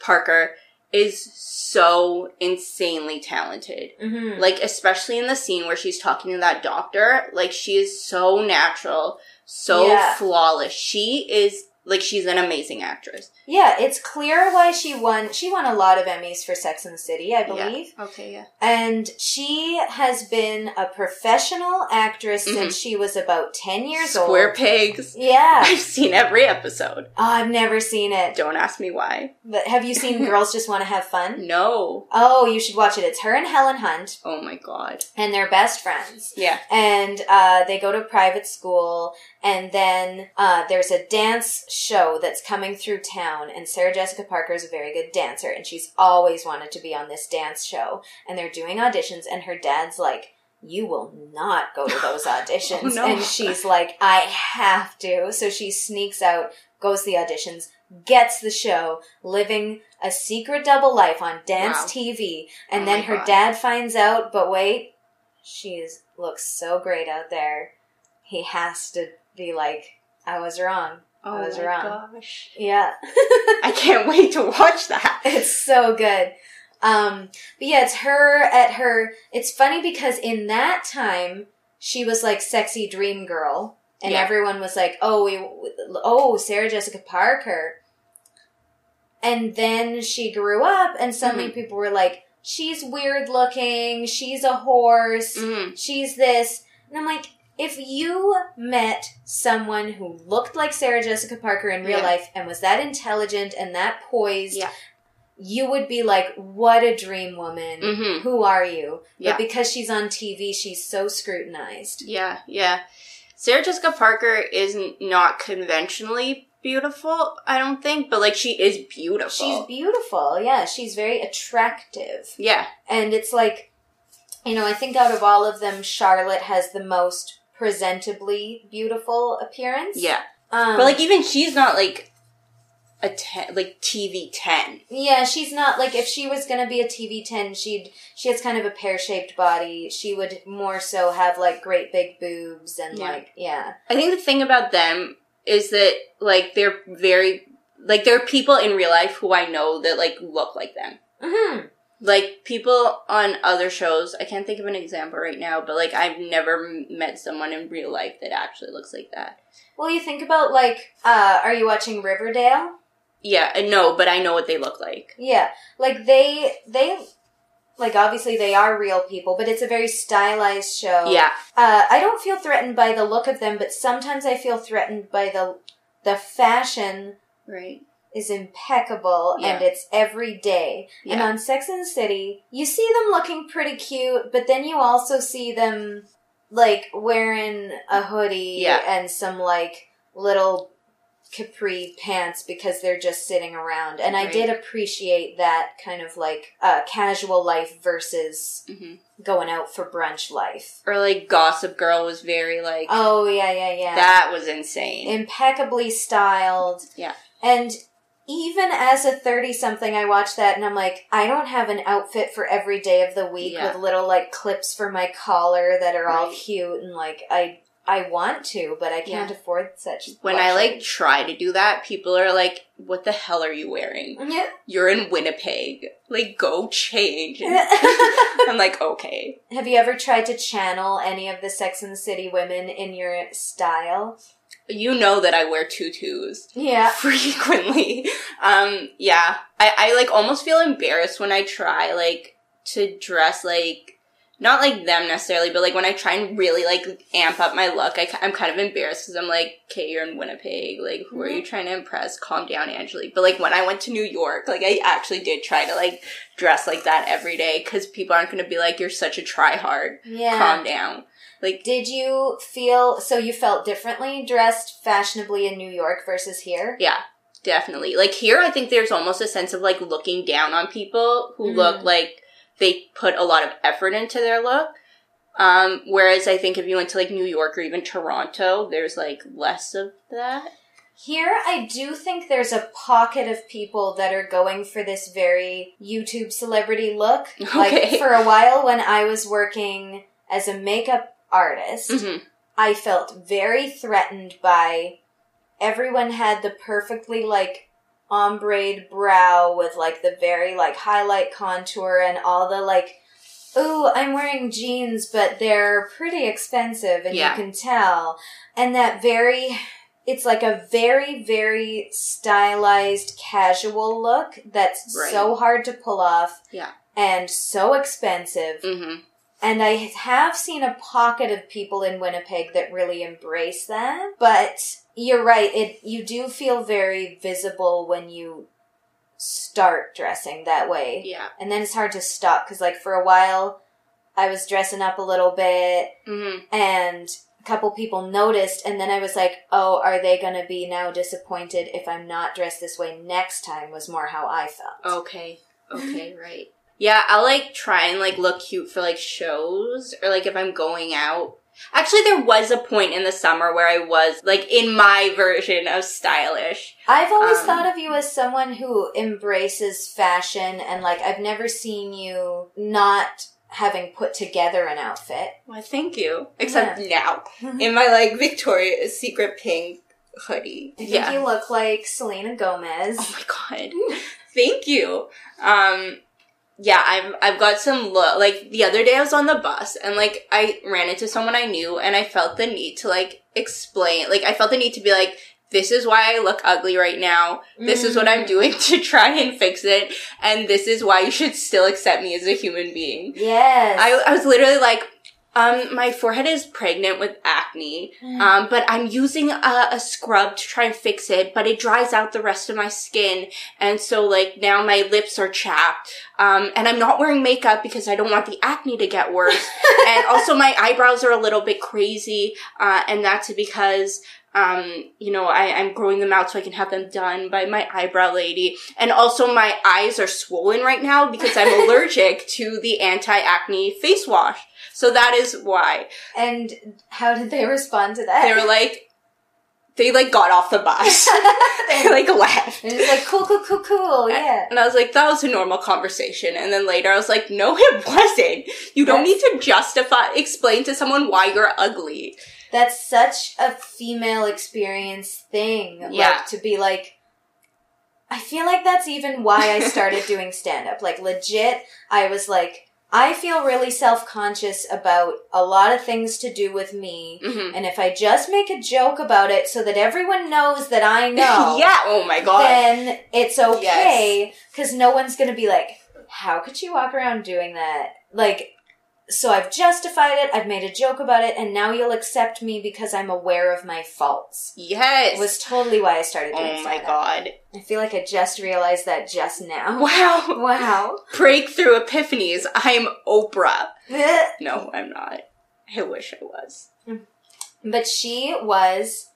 Parker is so insanely talented. Mm-hmm. Like especially in the scene where she's talking to that doctor, like she is so natural, so Yeah. flawless. She is like she's an amazing actress. Yeah, it's clear why she won. She won a lot of Emmys for Sex and the City, I believe. Yeah. Okay, yeah. And she has been a professional actress since she was about 10 years Mm-hmm. Square old. pigs. Yeah. I've seen every episode. Oh, I've never seen it. Don't ask me why. But have you seen Girls Just Want to Have Fun? No. Oh, you should watch it. It's her and Helen Hunt, Oh my god. and they're best friends. Yeah. And uh, they go to private school, and then uh, there's a dance show that's coming through town, and Sarah Jessica Parker is a very good dancer, and she's always wanted to be on this dance show. And they're doing auditions, and her dad's like, you will not go to those auditions. Oh, no. And she's like, I have to. So she sneaks out, goes to the auditions, gets the show, living a secret double life on dance Wow. TV. And Oh then her God. dad finds out, but wait, she looks so great out there. He has to be like, I was wrong. Oh I was my wrong. gosh. Yeah. I can't wait to watch that. it's so good. Um, but yeah, it's her at her. It's funny because in that time she was like sexy dream girl, and Yeah. everyone was like, "Oh, we, oh, Sarah Jessica Parker." And then she grew up, and suddenly Mm-hmm. people were like, "She's weird looking. She's a horse. Mm. She's this." And I'm like, if you met someone who looked like Sarah Jessica Parker in real Yeah. life and was that intelligent and that poised, Yeah. you would be like, what a dream woman. Mhm. Who are you? Yeah. But because she's on TV, she's so scrutinized. Yeah, yeah. Sarah Jessica Parker is not conventionally beautiful, I don't think, but like she is beautiful. She's beautiful. Yeah, she's very attractive. yeah, And it's like, you know, I think out of all of them, Charlotte has the most presentably beautiful appearance. yeah. Um, But like even she's not like a ten, like TV ten. Yeah, she's not like if she was gonna be a TV ten, she'd she has kind of a pear shaped body. She would more so have like great big boobs and Yeah. like yeah. I think the thing about them is that like they're very like there are people in real life who I know that like look like them. hmm Like people on other shows, I can't think of an example right now, but like I've never met someone in real life that actually looks like that. Well, you think about like, uh, are you watching Riverdale? Yeah, no but I know what they look like. Yeah, like they they like obviously they are real people, but it's a very stylized show. Yeah, Uh, I don't feel threatened by the look of them, but sometimes I feel threatened by the the fashion right. Is impeccable and it's every day. And on Sex and the City, you see them looking pretty cute, but then you also see them like wearing a hoodie Yeah. and some like little capri pants because they're just sitting around. And I did appreciate that kind of like uh, casual life versus Mhm. going out for brunch life. Or like Gossip Girl was very like Oh yeah, yeah, yeah. that was insane. impeccably styled. Yeah. And even as a 30 something, I watched that and I'm like, I don't have an outfit for every day of the week Yeah. with little like clips for my collar that are all cute and like, I, I want to, but I can't Yeah. afford such. when I like try to do that, people are like, "What the hell are you wearing? Yeah. You're in Winnipeg. Like, go change." I'm like, "Okay." Have you ever tried to channel any of the Sex and the City women in your style? You know that I wear tutus Yeah. frequently. Um, yeah, I, I like almost feel embarrassed when I try like to dress like not like them necessarily, but like when I try and really like amp up my look, I, am kind of embarrassed because I'm like, okay, you're in Winnipeg. Like, who are you trying to impress? Calm down, Anjali. But like when I went to New York, like I actually did try to like dress like that every day because people aren't going to be like, you're such a try hard. Yeah. Calm down. Like, Did you feel so you felt differently dressed fashionably in New York versus here? Yeah, definitely. Like here, I think there's almost a sense of like looking down on people who look like they put a lot of effort into their look. Um, whereas I think if you went to like New York or even Toronto, there's like less of that. Here, I do think there's a pocket of people that are going for this very YouTube celebrity look. Like, for a while when I was working as a makeup artist, Mhm. I felt very threatened by everyone had the perfectly, like, ombre brow with, like, the very, like, highlight contour and all the, like, ooh, I'm wearing jeans, but they're pretty expensive and Yeah. you can tell. And that very, it's like a very, very stylized casual look that's Right. so hard to pull off Yeah. and so expensive. hmm And I have seen a pocket of people in Winnipeg that really embrace that. But you're right, it you do feel very visible when you start dressing that way. Yeah. And then it's hard to stop because like for a while I was dressing up a little bit hmm and a couple people noticed and then I was like, "Oh, are they going to be now disappointed if I'm not dressed this way next time?" was more how I felt. Okay. Okay, right. Yeah, I'll like try and like look cute for like shows or like if I'm going out. Actually, there was a point in the summer where I was like in my version of stylish. I've always Um, thought of you as someone who embraces fashion and like I've never seen you not having put together an outfit. Why, thank you. Except now, in my like Victoria's Secret pink hoodie. I think you look like Selena Gomez. Oh my god. Thank you. Um yeah, I've I've got some look like the other day I was on the bus and like I ran into someone I knew and I felt the need to like explain like I felt the need to be like this is why I look ugly right now. This is what I'm mm. doing to try and fix it. And this is why you should still accept me as a human being. Yes. I, I was literally like, um, my forehead is pregnant with acne, um, but I'm using a, a scrub to try and fix it, but it dries out the rest of my skin, and so like now my lips are chapped, um, and I'm not wearing makeup because I don't want the acne to get worse, and also my eyebrows are a little bit crazy, uh, and that's because um, you know, I, I'm growing them out so I can have them done by my eyebrow lady. And also my eyes are swollen right now because I'm allergic to the anti-acne face wash. So that is why. and how did they respond to that? They were like, they like got off the bus. they like left. They're just like cool, cool, cool, cool. Yeah. And I was like, that was a normal conversation. And then later I was like, no, it wasn't. You don't need to justify, explain to someone why you're ugly. That's such a female experience thing. Yeah. Like to be like I feel like that's even why I started doing stand up. Like legit, I was like I feel really self-conscious about a lot of things to do with me. Mhm. And if I just make a joke about it so that everyone knows that I know, yeah. Oh my god. then it's okay because no one's gonna be like, "How could you walk around doing that?" Like, so I've justified it. I've made a joke about it, and now you'll accept me because I'm aware of my faults. yes. Was totally why I started doing oh my stand-up. god. I feel like I just realized that just now. Wow. Wow. Breakthrough epiphanies. I'm Oprah. No, I'm not. I wish I was. But she was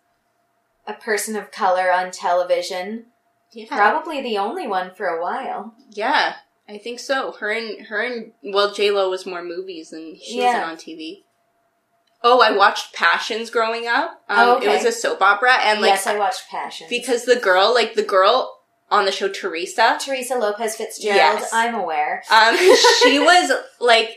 a person of color on television. Yeah. Probably the only one for a while. Yeah, I think so. Her and her and well, J Lo was more movies than she Yeah. wasn't on TV. Oh, I watched Passions growing up. Um, Oh, okay. It was a soap opera, and like yes, I watched Passions because the girl, like the girl on the show, Theresa, Theresa Lopez Fitzgerald, Yes. I'm aware. um, she was like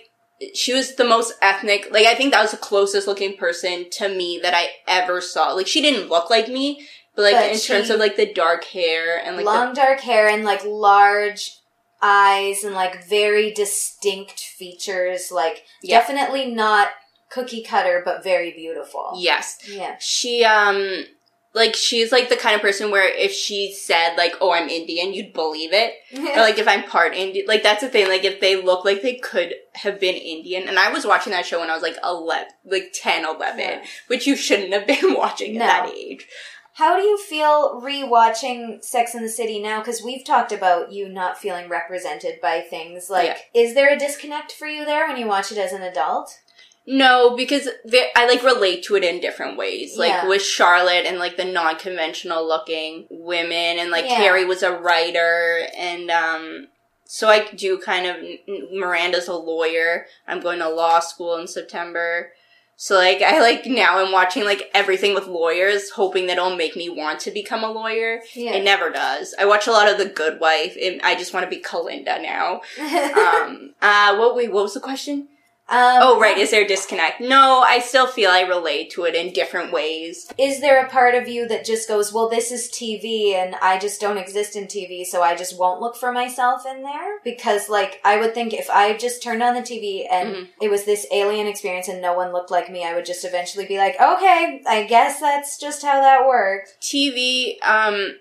she was the most ethnic. Like I think that was the closest looking person to me that I ever saw. Like she didn't look like me, but like But in terms of like the dark hair and like the Long dark hair and like large eyes and like very distinct features. Like Yeah. definitely not cookie cutter, but very beautiful. yes, Yeah. she um like she's like the kind of person where if she said like oh i'm indian you'd believe it or like if i'm part indian like that's the thing like if they look like they could have been indian and i was watching that show when i was like 11 like 10 11 Yeah. which you shouldn't have been watching at No. that age How do you feel rewatching Sex in the City now? Because we've talked about you not feeling represented by things. Like, is there a disconnect for you there when you watch it as an adult? no because ve- i like relate to it in different ways like Yeah. with charlotte and like the non-conventional looking women and like Yeah. carrie was a writer and um so i do kind of miranda's a lawyer i'm going to law school in september so like i like now i'm watching like everything with lawyers hoping that it'll make me want to become a lawyer. Yeah. it never does. I watch a lot of the good wife and i just want to be kalinda now. Um uh what wait what was the question Um, Oh, right. Is there a disconnect? No, I still feel I relate to it in different ways. Is there a part of you that just goes, well, this is TV and I just don't exist in TV, so I just won't look for myself in there? Because, like, I would think if I just turned on the TV and Mhm. it was this alien experience and no one looked like me, I would just eventually be like, okay, I guess that's just how that works. TV, um,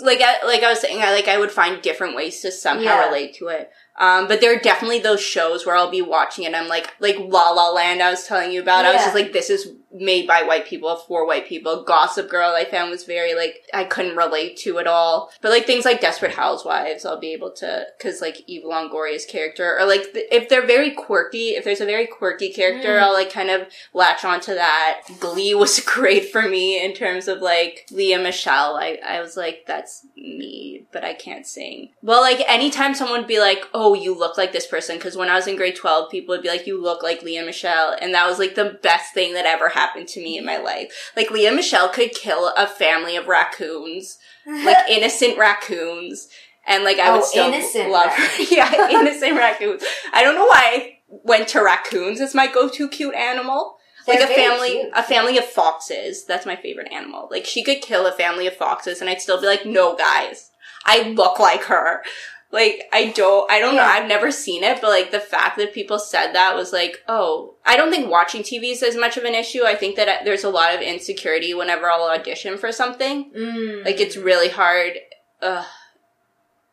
like I, like I was saying, I like I would find different ways to somehow Yeah. relate to it. Um, but there are definitely those shows where I'll be watching and I'm like, like La La Land I was telling you about. I was just like, this is made by white people for white people. Gossip Girl I found was very like, I couldn't relate to at all. But like things like Desperate Housewives, I'll be able to, cause like Eva Longoria's character, or like th- if they're very quirky, if there's a very quirky character, Mm. I'll like kind of latch onto that. Glee was great for me in terms of like Lea Michele. I, I was like, that's me, but I can't sing. Well, like anytime someone would be like, oh, you look like this person, because when I was in grade 12, people would be like, you look like Lea Michele. And that was like the best thing that ever happened to me in my life. Like Lea Michele could kill a family of raccoons, like innocent raccoons. And like I Oh, would still love her. yeah, innocent raccoons. I don't know why I went to raccoons as my go-to cute animal. Like They're a family, cute. a family of foxes. That's my favorite animal. Like she could kill a family of foxes, and I'd still be like, "No, guys, I look like her." Like I don't, I don't know. I've never seen it, but like the fact that people said that was like, oh, I don't think watching TV is as much of an issue. I think that there's a lot of insecurity whenever I'll audition for something. Mm. Like it's really hard. Ugh.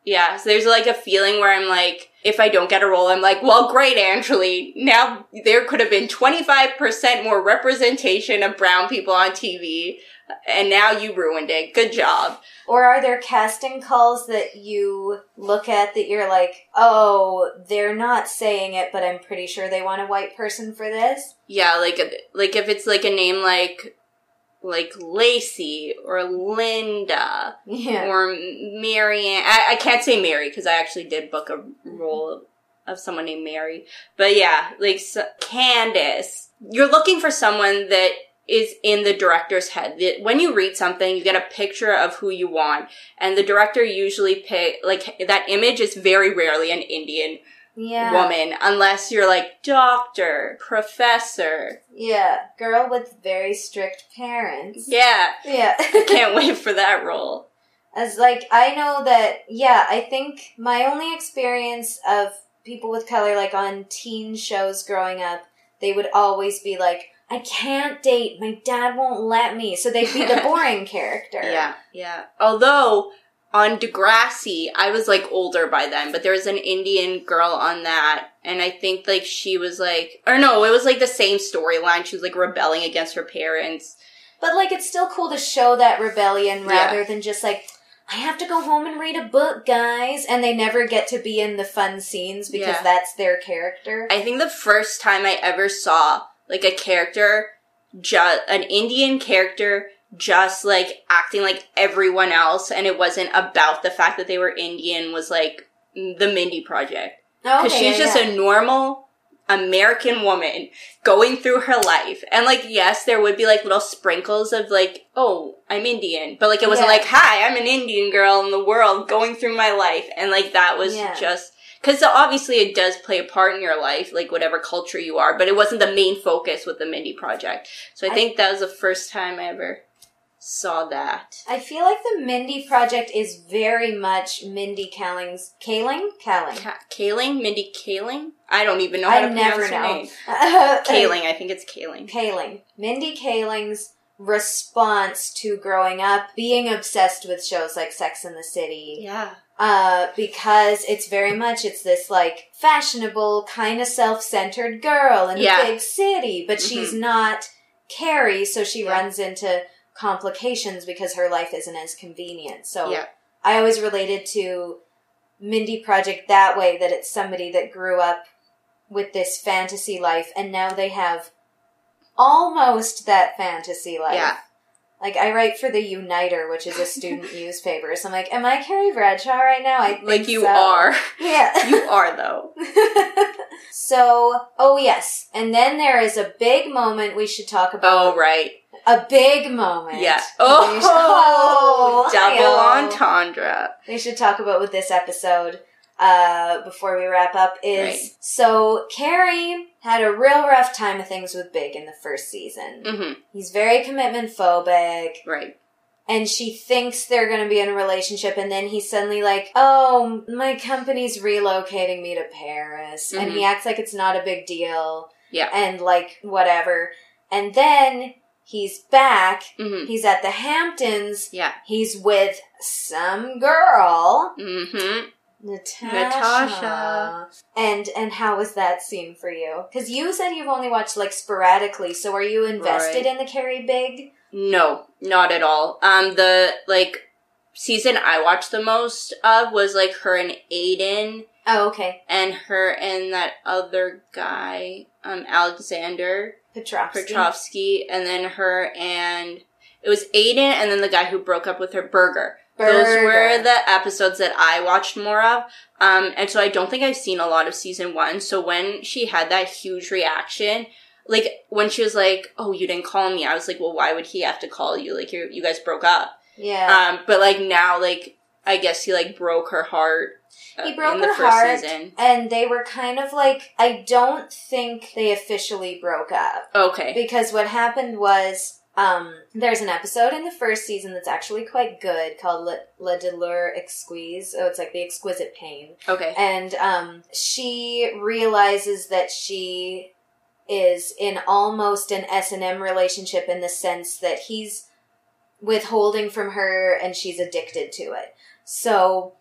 Yeah, so there's like a feeling where I'm like, if I don't get a role, I'm like, well, great, Anjali. Now there could have been 25% more representation of brown people on TV, and now you ruined it. Good job. Or are there casting calls that you look at that you're like, oh, they're not saying it, but I'm pretty sure they want a white person for this? Yeah, like like if it's like a name like like Lacey or Linda Yeah. or Marianne. I, I can't say Mary because I actually did book a role of, of someone named Mary. But yeah, like so, Candace. You're looking for someone that is in the director's head. That when you read something, you get a picture of who you want, and the director usually pick like that image is very rarely an Indian Yeah. woman unless you're like doctor, professor. Yeah. Girl with very strict parents. Yeah, Yeah. can't wait for that role. As like I know that yeah, I think my only experience of people with color like on teen shows growing up, they would always be like, I can't date, my dad won't let me. So they'd be the boring character. Yeah, yeah. Although on Degrassi, I was like older by then, but there was an Indian girl on that, and I think like she was like, or no, it was like the same storyline. She was like rebelling against her parents. But like it's still cool to show that rebellion Yeah. rather than just like I have to go home and read a book, guys, and they never get to be in the fun scenes because Yeah. that's their character. I think the first time I ever saw like a character, just an Indian character, just like acting like everyone else, and it wasn't about the fact that they were Indian. Was like the Mindy Project Oh, because she's just a normal American woman going through her life. And like, yes, there would be like little sprinkles of like, oh, I'm Indian. But like, it wasn't Yeah. like, hi, I'm an Indian girl in the world going through my life. And like, that was Yeah. just, cause obviously it does play a part in your life, like whatever culture you are, but it wasn't the main focus with the Mindy Project. So I, I- think that was the first time I ever saw that. I feel like the Mindy Project is very much Mindy Kaling's Kaling Kaling. Ka- Kaling? Mindy Kaling? I don't even know how I to never pronounce her know. name. Kaling, I think it's Kaling. Kaling. Mindy Kaling's response to growing up being obsessed with shows like Sex and the City. Yeah. Uh, because it's very much, it's this like fashionable, kind of self-centered girl in Yeah. a big city, but she's Mhm. not Carrie, so she Yeah. runs into complications because her life isn't as convenient. So Yeah. I always related to Mindy Project that way, that it's somebody that grew up with this fantasy life and now they have almost that fantasy life. Yeah. Like I write for the Uniter, which is a student newspaper. So I'm like, am I Carrie Bradshaw right now? I think Like you so. are. Yeah. You are though. so, oh yes, and then there is a big moment we should talk about. Oh right. A big moment. Yeah. We should- Oh, double hi-oh. entendre. we should talk about with this episode uh, before we wrap up is Right. so Carrie had a real rough time of things with Big in the first season. hmm He's very commitment phobic, Right. and she thinks they're going to be in a relationship, and then he's suddenly like, "Oh, my company's relocating me to Paris," and he acts like it's not a big deal, Yeah. and like whatever, and then. He's back. hmm He's at the Hamptons. Yeah. He's with some girl. hmm Natasha. Natasha. And and how was that scene for you? Because you said you've only watched like sporadically. So are you invested Right. in the Carrie Big? No, not at all. Um, the like season I watched the most of was like her and Aiden, Oh, okay. and her and that other guy, um, Alexander Petrovsky. Petrovsky, and then her and it was Aiden, and then the guy who broke up with her, Berger. Those were the episodes that I watched more of. Um, and so I don't think I've seen a lot of season one. So when she had that huge reaction, like when she was like, "Oh, you didn't call me," I was like, "Well, why would he have to call you? Like you, you guys broke up." Yeah. Um, but like now, like I guess he like broke her heart. He broke her heart, season. and they were kind of like. I don't think they officially broke up. Okay. Because what happened was, um, there's an episode in the first season that's actually quite good called Le, Le Douleur Exquise. Oh, it's like the exquisite pain. Okay. And um, she realizes that she is in almost an S and M relationship in the sense that he's withholding from her and she's addicted to it. So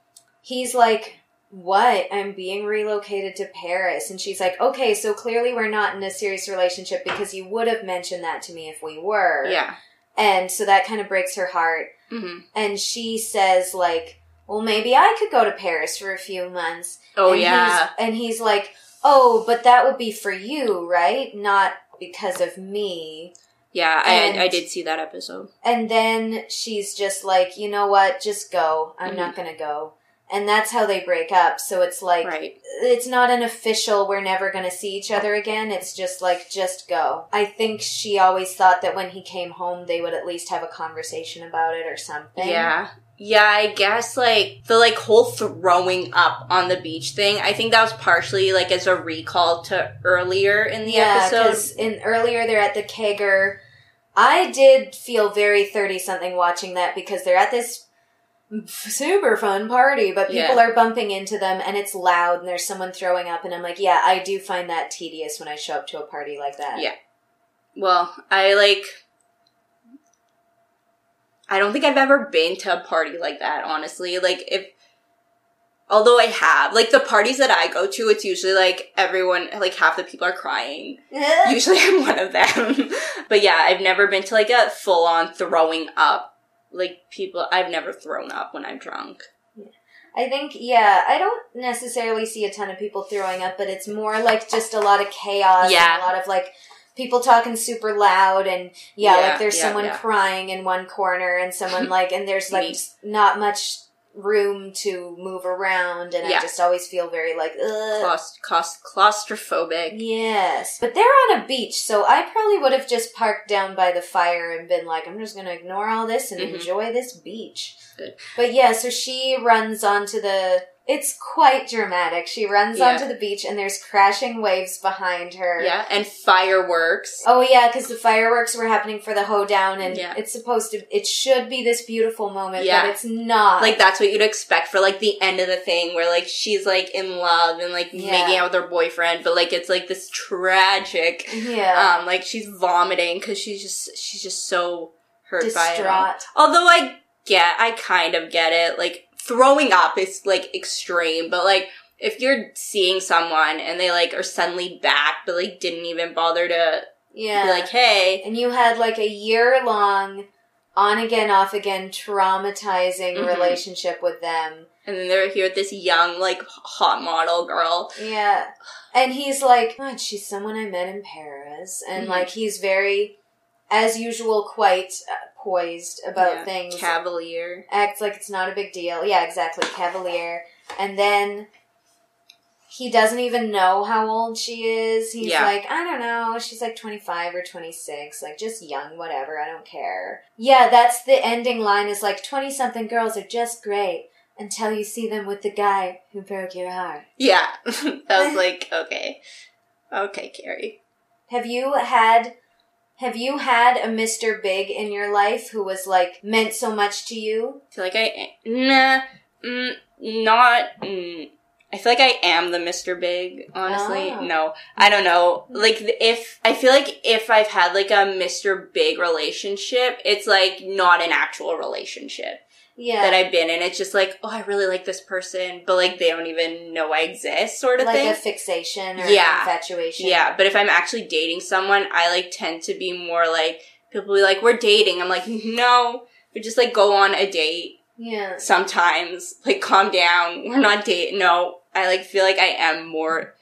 he's like, What? I'm being relocated to Paris. And she's like, Okay, so clearly we're not in a serious relationship because you would have mentioned that to me if we were. Yeah. And so that kind of breaks her heart. hmm And she says, like, Well, maybe I could go to Paris for a few months. Oh and yeah. He's, and he's like, Oh, but that would be for you, right? Not because of me. Yeah. and- I I did see that episode. And then she's just like, you know what? Just go. I'm Mhm. not going to go. And that's how they break up. So it's like, Right. it's not an official, we're never going to see each other again. It's just like, just go. I think she always thought that when he came home, they would at least have a conversation about it or something. Yeah. Yeah, I guess like the like whole throwing up on the beach thing. I think that was partially like as a recall to earlier in the Yeah, episode. in earlier they're at the kegger. I did feel very thirty something watching that because they're at this super fun party, but people Yeah. are bumping into them and it's loud and there's someone throwing up, and I'm like, yeah, I do find that tedious when I show up to a party like that. Yeah. Well, I like. I don't think I've ever been to a party like that, honestly. Like, if. Although I have. Like, the parties that I go to, it's usually like everyone, like half the people are crying. Usually I'm one of them. but yeah, I've never been to like a full on throwing up. Like, people, I've never thrown up when I'm drunk. I think, yeah, I don't necessarily see a ton of people throwing up, but it's more like just a lot of chaos Yeah. and a lot of like people talking super loud and yeah, Yeah, like there's yeah, someone yeah. crying in one corner and someone like and there's like not much room to move around and I just always feel very like ugh. Claust- claust- claustrophobic. Yes, but they're on a beach, so I probably would have just parked down by the fire and been like, I'm just gonna ignore all this and Mhm. enjoy this beach. Good. But yeah, so she runs onto the. It's quite dramatic. She runs Yeah. onto the beach and there's crashing waves behind her. Yeah, and fireworks. Oh yeah, because the fireworks were happening for the hoedown, and Yeah. it's supposed to. It should be this beautiful moment, Yeah. but it's not. Like that's what you'd expect for like the end of the thing where like she's like in love and like Yeah. making out with her boyfriend, but like it's like this tragic yeah, um like she's vomiting because she's just she's just so hurt by it distraught. Although I get I kind of get it. Like throwing up is like extreme, but like if you're seeing someone and they like are suddenly back but like didn't even bother to Yeah, be like, hey, and you had like a year long, on again, off again, traumatizing Mhm. relationship with them. and then they're here with this young like hot model girl. Yeah, and he's like, God, she's someone I met in Paris, and Mhm. like he's very, as usual, quite uh, poised about Yeah, things. Cavalier. acts like it's not a big deal. Yeah, exactly. Cavalier. And then he doesn't even know how old she is. He's Yeah. like, I don't know. She's like 25 or 26. Like, just young, whatever. I don't care. Yeah, that's the ending line is like, 20 something girls are just great until you see them with the guy who broke your heart. Yeah. that was like, okay. Okay, Carrie. Have you had. Have you had a Mr. Big in your life who was like meant so much to you? I feel like I nah, mm, not. Mm, I feel like I am the Mr. Big. Honestly, Oh. no, I don't know. Like if I feel like if I've had like a Mr. Big relationship, it's like not an actual relationship Yeah. that I've been in. It's just like, oh, I really like this person, but like they don't even know I exist, sort of like thing. a fixation or Yeah. infatuation. Yeah, but if I'm actually dating someone, I like tend to be more like people be like, "We're dating." I'm like, "No, we just like go on a date Yeah. sometimes. Like, calm down. We're not dating." No, I like feel like I am more.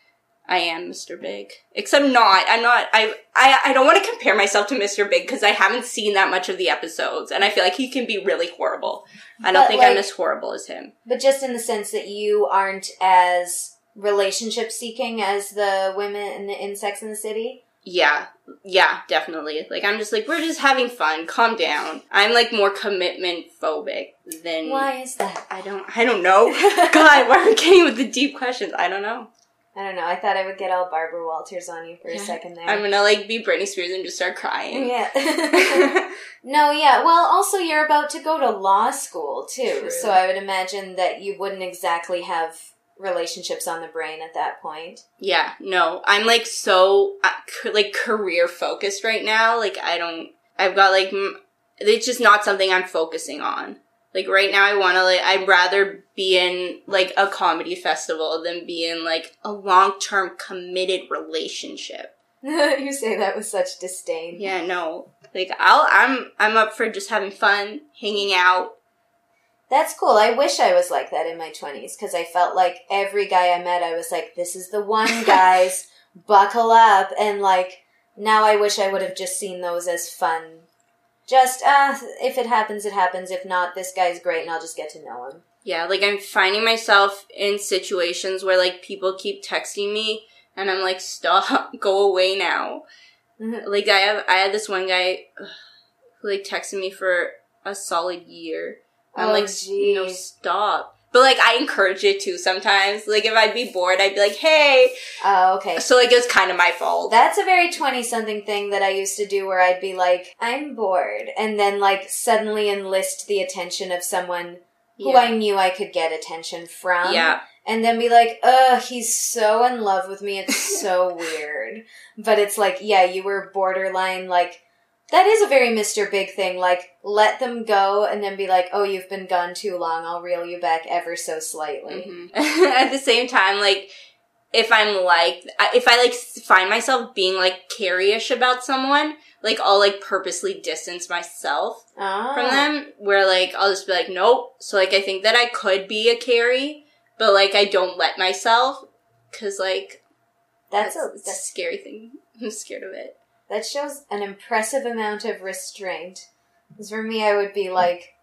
I am Mr. Big, except not. I'm not. I I I don't want to compare myself to Mr. Big because I haven't seen that much of the episodes, and I feel like he can be really horrible. I don't But, think I'm as horrible as him. But just in the sense that you aren't as relationship seeking as the women in, in Sex in the City. Yeah, yeah, definitely. Like I'm just like we're just having fun. Calm down. I'm like more commitment phobic than Why is that? I don't. I don't know. God, why are we getting with the deep questions? I don't know. I don't know. I thought I would get all Barbara Walters on you for a second there. I'm gonna like be Britney Spears and just start crying. yeah. no, yeah. Well, also you're about to go to law school too, True. so I would imagine that you wouldn't exactly have relationships on the brain at that point. yeah, no, I'm like so uh, like career focused right now. Like I don't. I've got like m- it's just not something I'm focusing on. Like right now, I want to like. I'd rather be in like a comedy festival than be in like a long term committed relationship. you say that with such disdain. Yeah, no. Like I'll. I'm. I'm up for just having fun, hanging out. That's cool. I wish I was like that in my 20s because I felt like every guy I met, I was like, this is the one, guys. Buckle up. And like, now I wish I would have just seen those as fun. Just, uh, if it happens, it happens. If not, this guy's great and I'll just get to know him. Yeah, like I'm finding myself in situations where like people keep texting me and I'm like, stop, go away now. Mhm. Like I have, I had this one guy who like texted me for a solid year. I'm Oh, like, no, jeez. stop. But like I encourage it too sometimes. Like if I'd be bored, I'd be like, hey. Oh, okay. So like it's kind of my fault. That's a very 20 something thing that I used to do where I'd be like, I'm bored. And then like suddenly enlist the attention of someone who. I knew I could get attention from. yeah. and then be like, ugh, he's so in love with me. It's so weird. But it's like, yeah, you were borderline like, that is a very Mr. Big thing. Like, let them go and then be like, oh, you've been gone too long. I'll reel you back ever so slightly. Mhm. At the same time, like if I'm like if I like find myself being like Carrie-ish about someone, like I'll like purposely distance myself Oh. from them. Where like I'll just be like, nope. So like I think that I could be a Carrie, but like I don't let myself because like That's, that's, a it's a that's, scary thing. I'm scared of it. That shows an impressive amount of restraint. Because for me, I would be like,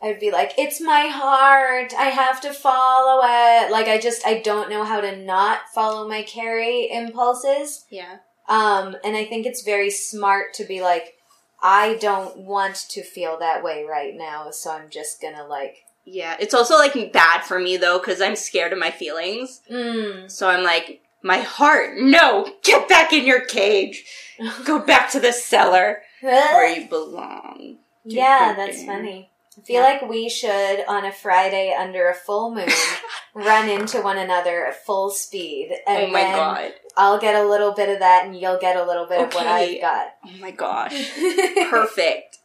I would be like, it's my heart. I have to follow it. Like I just, I don't know how to not follow my Carrie impulses. Yeah. Um, and I think it's very smart to be like, I don't want to feel that way right now, so I'm just gonna like, Yeah. It's also like bad for me though, because I'm scared of my feelings. mm. So I'm like, my heart, no, get back in your cage. Go back to the cellar where you belong. yeah, that's funny. I feel Yeah. like we should, on a Friday under a full moon, run into one another at full speed, and oh my god. I'll get a little bit of that, and you'll get a little bit of what I've got. Oh my gosh. Perfect.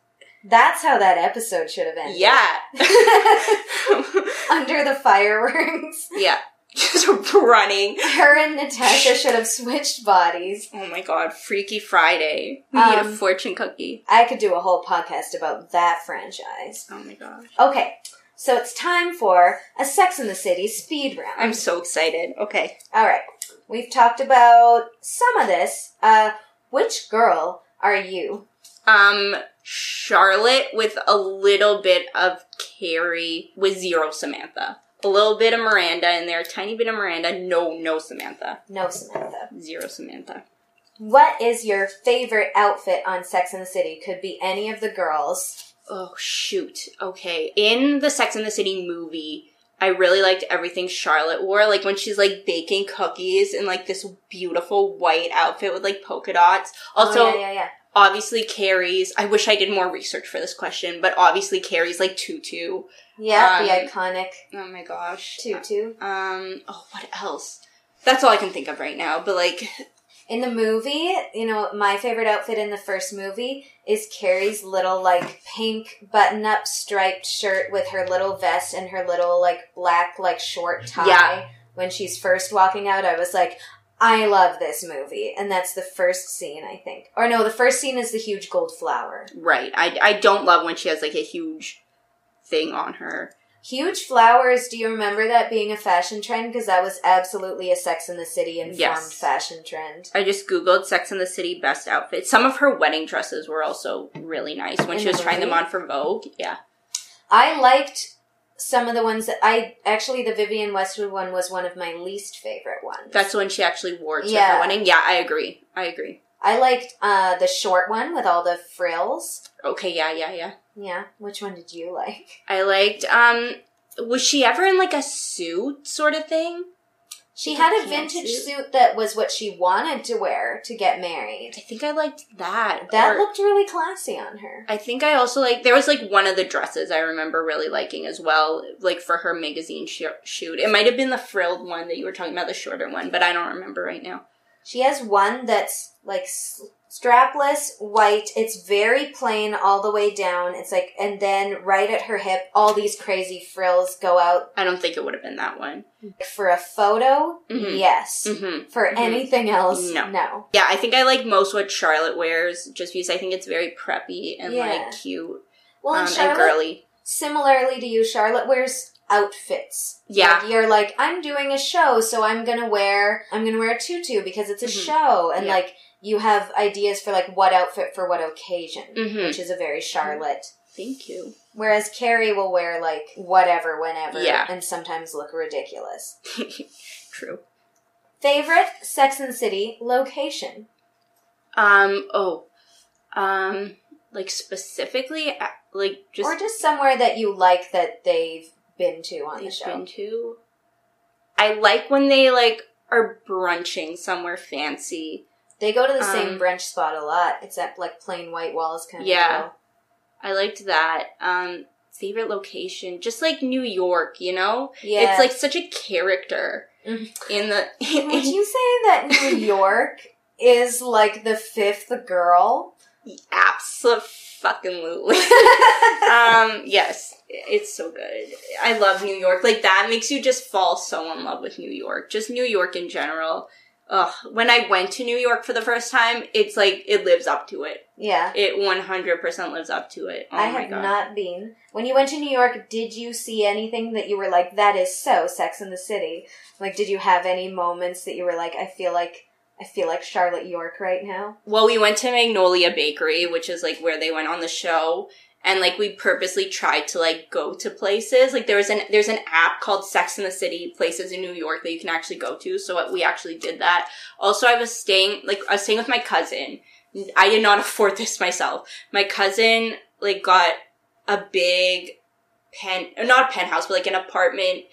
That's how that episode should have ended. Yeah. under the fireworks. yeah. Just running. Her and Natasha should have switched bodies. Oh my god, Freaky Friday. We need a Um, fortune cookie. I could do a whole podcast about that franchise. Oh my gosh. Okay, so it's time for a Sex in the City speed round. I'm so excited. Okay. All right, we've talked about some of this. Uh, which girl are you? Um, Charlotte with a little bit of Carrie with zero Samantha. A little bit of Miranda in there, a tiny bit of Miranda. No, no Samantha. No, Samantha. Zero Samantha. What is your favorite outfit on Sex in the City? Could be any of the girls. Oh shoot. Okay. In the Sex and the City movie, I really liked everything Charlotte wore. Like when she's like baking cookies in like this beautiful white outfit with like polka dots. Oh, also, oh, yeah, yeah, yeah. Obviously Carrie's. I wish I did more research for this question, but obviously Carrie's like tutu. Yeah, the Um, iconic Oh my gosh. tutu. Um. Oh, what else? That's all I can think of right now. But like, In the movie, you know, my favorite outfit in the first movie is Carrie's little like pink button up striped shirt with her little vest and her little like black like short tie. Yeah. When she's first walking out, I was like, I love this movie. And that's the first scene, I think. Or no, the first scene is the huge gold flower. right? I I don't love when she has like a huge thing on her. Huge flowers, do you remember that being a fashion trend? Because that was absolutely a Sex in the City informed Yes. fashion trend. I just googled Sex in the City best outfits. Some of her wedding dresses were also really nice when In she was trying them on for Vogue. Yeah. I liked some of the ones that I actually the Vivienne Westwood one was one of my least favorite ones. That's the one she actually wore to Yeah. her wedding. Yeah, I agree. I agree. I liked uh the short one with all the frills. Okay, yeah, yeah, yeah. Yeah, which one did you like? I liked um was she ever in like a suit sort of thing? She had a vintage pantsuit? suit that was what she wanted to wear to get married. I think I liked that. That Or- looked really classy on her. I think I also like there was like one of the dresses I remember really liking as well, like for her magazine sh- shoot. It might have been the frilled one that you were talking about, the shorter one, but I don't remember right now. She has one that's like s- strapless, white. It's very plain all the way down. It's like, and then right at her hip, all these crazy frills go out I don't think it would have been that one. for a photo. Mhm. Yes. hmm For Mhm. anything else, No. no. Yeah, I think I like most what Charlotte wears, just because I think it's very preppy and Yeah. like cute Well, um, and and Charlotte, girly. similarly to you, Charlotte wears outfits. Yeah. Like, you're like, I'm doing a show, so I'm gonna wear, I'm gonna wear a tutu because it's a Mhm. show, and Yeah. like you have ideas for like what outfit for what occasion, Mhm. which is a very Charlotte. Thank you. Whereas Carrie will wear like whatever, whenever, Yeah. and sometimes look ridiculous. True. Favorite Sex and City location? Um. Oh. Um. Like specifically, uh, like just or just somewhere that you like that they've been to on the show. been to. I like when they like are brunching somewhere fancy. They go to the Um, same brunch spot a lot. It's at like plain white walls kind Yeah. of Yeah, I liked that. Um. Favorite location, just like New York, you know. Yeah. It's like such a character Mhm. in the. Would you say that New York is like the fifth girl? Absolutely. um, yes, it's so good. I love New York. Like that makes you just fall so in love with New York. Just New York in general. Ugh. When I went to New York for the first time, it's like it lives up to it. Yeah. It 100% lives up to it. Oh I have god. not been. When you went to New York, did you see anything that you were like, that is so Sex in the City? Like, did you have any moments that you were like, I feel like I feel like Charlotte York right now. Well, we went to Magnolia Bakery, which is like where they went on the show. And like we purposely tried to like go to places. Like there was an there's an app called Sex in the City places in New York that you can actually go to. So what we actually did that. Also, I was staying like I was staying with my cousin. I did not afford this myself. My cousin like got a big pen not a penthouse, but like an apartment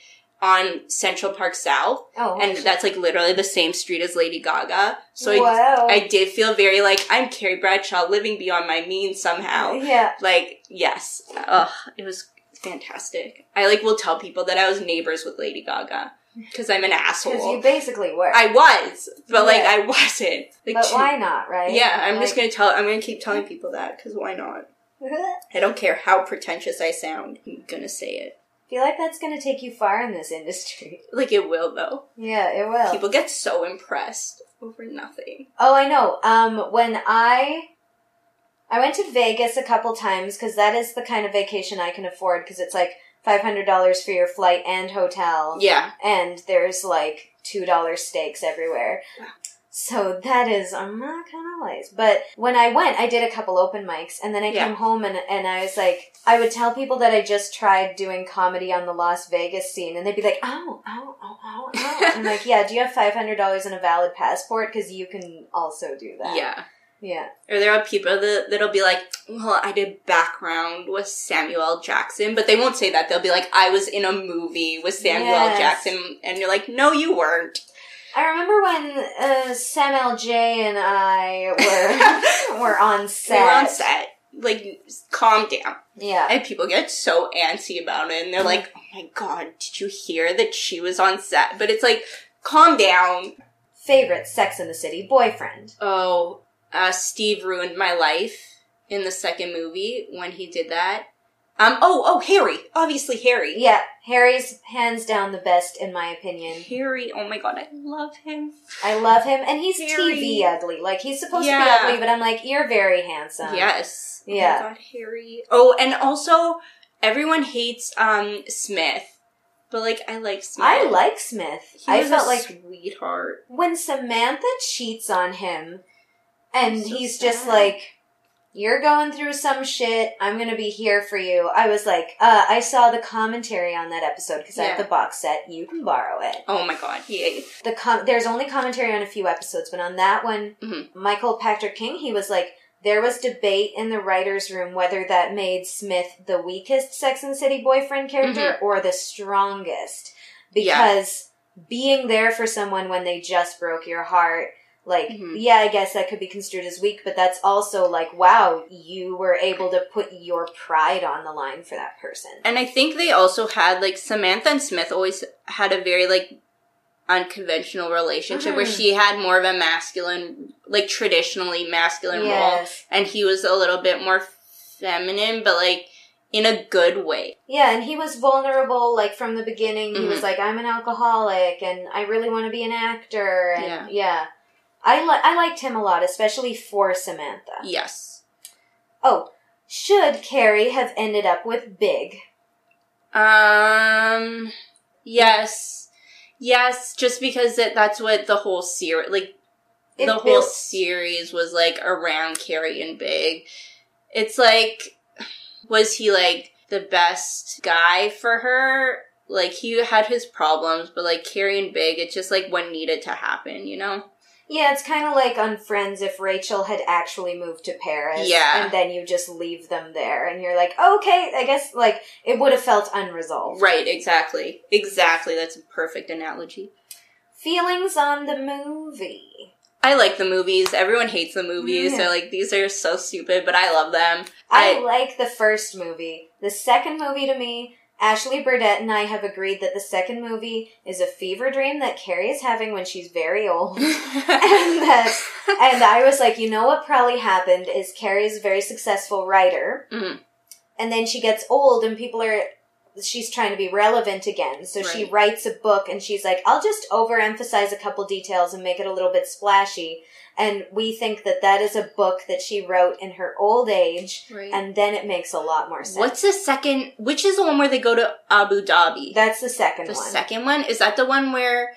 on Central Park South. Oh, and that's like literally the same street as Lady Gaga. So Wow. I, I did feel very like I'm Carrie Bradshaw living beyond my means somehow. yeah. Like yes, ugh, it was fantastic. I like will tell people that I was neighbors with Lady Gaga because I'm an asshole. Because you basically were. I was, but like Yeah. I wasn't. Like, but why not, right? Yeah, I'm just gonna tell. I'm gonna keep telling people that because why not? I don't care how pretentious I sound. I'm gonna say it. Feel like that's going to take you far in this industry. Like it will though. Yeah, it will. People get so impressed over nothing. Oh, I know. Um, when I I went to Vegas a couple times because that is the kind of vacation I can afford because it's like five hundred dollars for your flight and hotel, Yeah. and there's like two dollar steaks everywhere. So that is I'm not gonna lie. But when I went, I did a couple open mics, and then I Yeah. came home and and I was like, I would tell people that I just tried doing comedy on the Las Vegas scene, and they'd be like, "Oh, oh, oh, oh, oh." I'm like, "Yeah, do you have five hundred dollars and a valid passport? Because you can also do that." Yeah. yeah. Or there are people that, that'll be like, well, I did background with Samuel Jackson, but they won't say that. They'll be like, I was in a movie with Samuel Yes. Jackson. And you're like, no, you weren't. I remember when uh, Sam L. J. and I were were on set. We were on set. Like, calm down. Yeah. And people get so antsy about it, and they're like, oh my god, did you hear that she was on set? But it's like, calm down. Favorite Sex in the City boyfriend. Oh, uh, Steve ruined my life in the second movie when he did that. Um, oh, oh, Harry. Obviously Harry. Yeah, Harry's hands down the best in my opinion. Harry, oh my god, I love him. I love him, and he's Harry. TV ugly. Like he's supposed Yeah. to be ugly, but I'm like, you're very handsome. yes. yeah. Oh my god, Harry. Oh, and also, everyone hates, um, Smith. But, like, I like Smith. I like Smith. He I felt a like sweetheart. when Samantha cheats on him, and So he's just like, "You're going through some shit. I'm gonna be here for you." I was like, uh, I saw the commentary on that episode because I have the box set. You can borrow it. Oh my god, yay. the com- there's only commentary on a few episodes, but on that one, Mhm. Michael Patrick King, he was like, there was debate in the writers' room whether that made Smith the weakest Sex and City boyfriend character or the strongest, Yeah. because being there for someone when they just broke your heart. Like, Mhm. yeah, I guess that could be construed as weak, but that's also like, wow, you were able to put your pride on the line for that person. And I think they also had, like, Samantha and Smith always had a very, like, unconventional relationship where Mhm. she had more of a masculine, like, traditionally masculine role. And he was a little bit more feminine, but, like, in a good way. Yeah, and he was vulnerable, like from the beginning. He Mhm. was like, "I'm an alcoholic, and I really want to be an actor." And Yeah. yeah, I li- I liked him a lot, especially for Samantha. Yes. Oh, should Carrie have ended up with Big? Um, yes. Yes, just because it, that's what the whole series, like, It the whole series was like around Carrie and Big. It's like, was he like the best guy for her? Like he had his problems, but like Carrie and Big, it's just like what needed to happen, you know? Yeah, it's kind of like on Friends if Rachel had actually moved to Paris. Yeah. And then you just leave them there, and you're like, oh, okay, I guess, like, it would have felt unresolved. Right, exactly. Exactly. That's a perfect analogy. Feelings on the movie. I like the movies. Everyone hates the movies. Yeah. They're like, these are so stupid, but I love them. I, I- like the first movie. The second movie to me, Ashley Burdett and I have agreed that the second movie is a fever dream that Carrie is having when she's very old. and that and I was like, you know what probably happened is Carrie's a very successful writer. Mhm. And then she gets old and people are she's trying to be relevant again. So she writes a book and she's like, I'll just overemphasize a couple details and make it a little bit splashy. And we think that that is a book that she wrote in her old age Right. and then it makes a lot more sense. What's the second? Which is the one where they go to Abu Dhabi? That's the second the one. second one is that the one where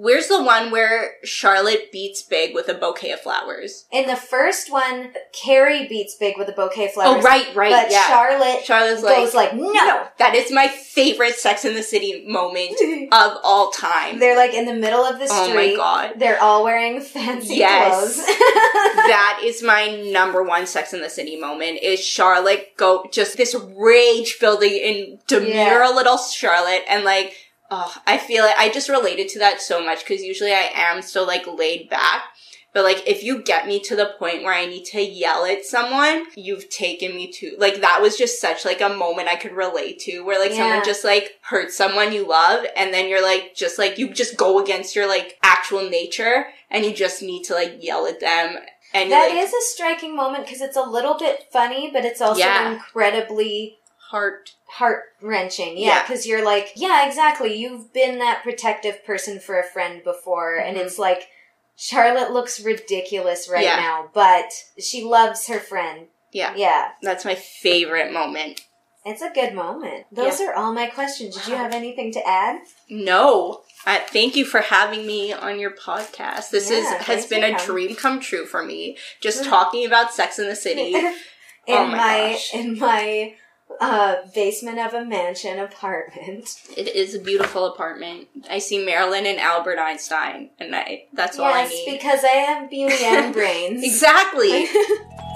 Where's the one where Charlotte beats Big with a bouquet of flowers? In the first one, Carrie beats Big with a bouquet of flowers. Oh, right, right, But yeah. Charlotte Charlotte's goes like, like, no. That is my favorite Sex in the City moment of all time. They're like in the middle of the street. Oh my God. They're all wearing fancy Yes. clothes. that is my number one Sex in the City moment. Is Charlotte go just this rage building in demure Yeah. little Charlotte and like. Oh, I feel it. I just related to that so much because usually I am so like laid back. But like, if you get me to the point where I need to yell at someone, you've taken me to like that was just such like a moment I could relate to, where like Yeah. someone just like hurts someone you love, and then you're like just like you just go against your like actual nature, and you just need to like yell at them. And That you're, is a striking moment because it's a little bit funny, but it's also Yeah. incredibly heart. heart wrenching. Yeah, Yeah. because you're like, yeah, exactly. You've been that protective person for a friend before, and Mhm. it's like Charlotte looks ridiculous right Yeah. now, but she loves her friend. Yeah, Yeah, that's my favorite moment. it's a good moment. Those are all my questions. Did you have anything to add? No. Uh, thank you for having me on your podcast. This is has been a dream come true for me. Just talking about Sex in the City. in Oh my my gosh. in my uh, basement of a mansion apartment. It is a beautiful apartment. I see Marilyn and Albert Einstein, and I that's all I need. yes, because I have beauty and brains. exactly.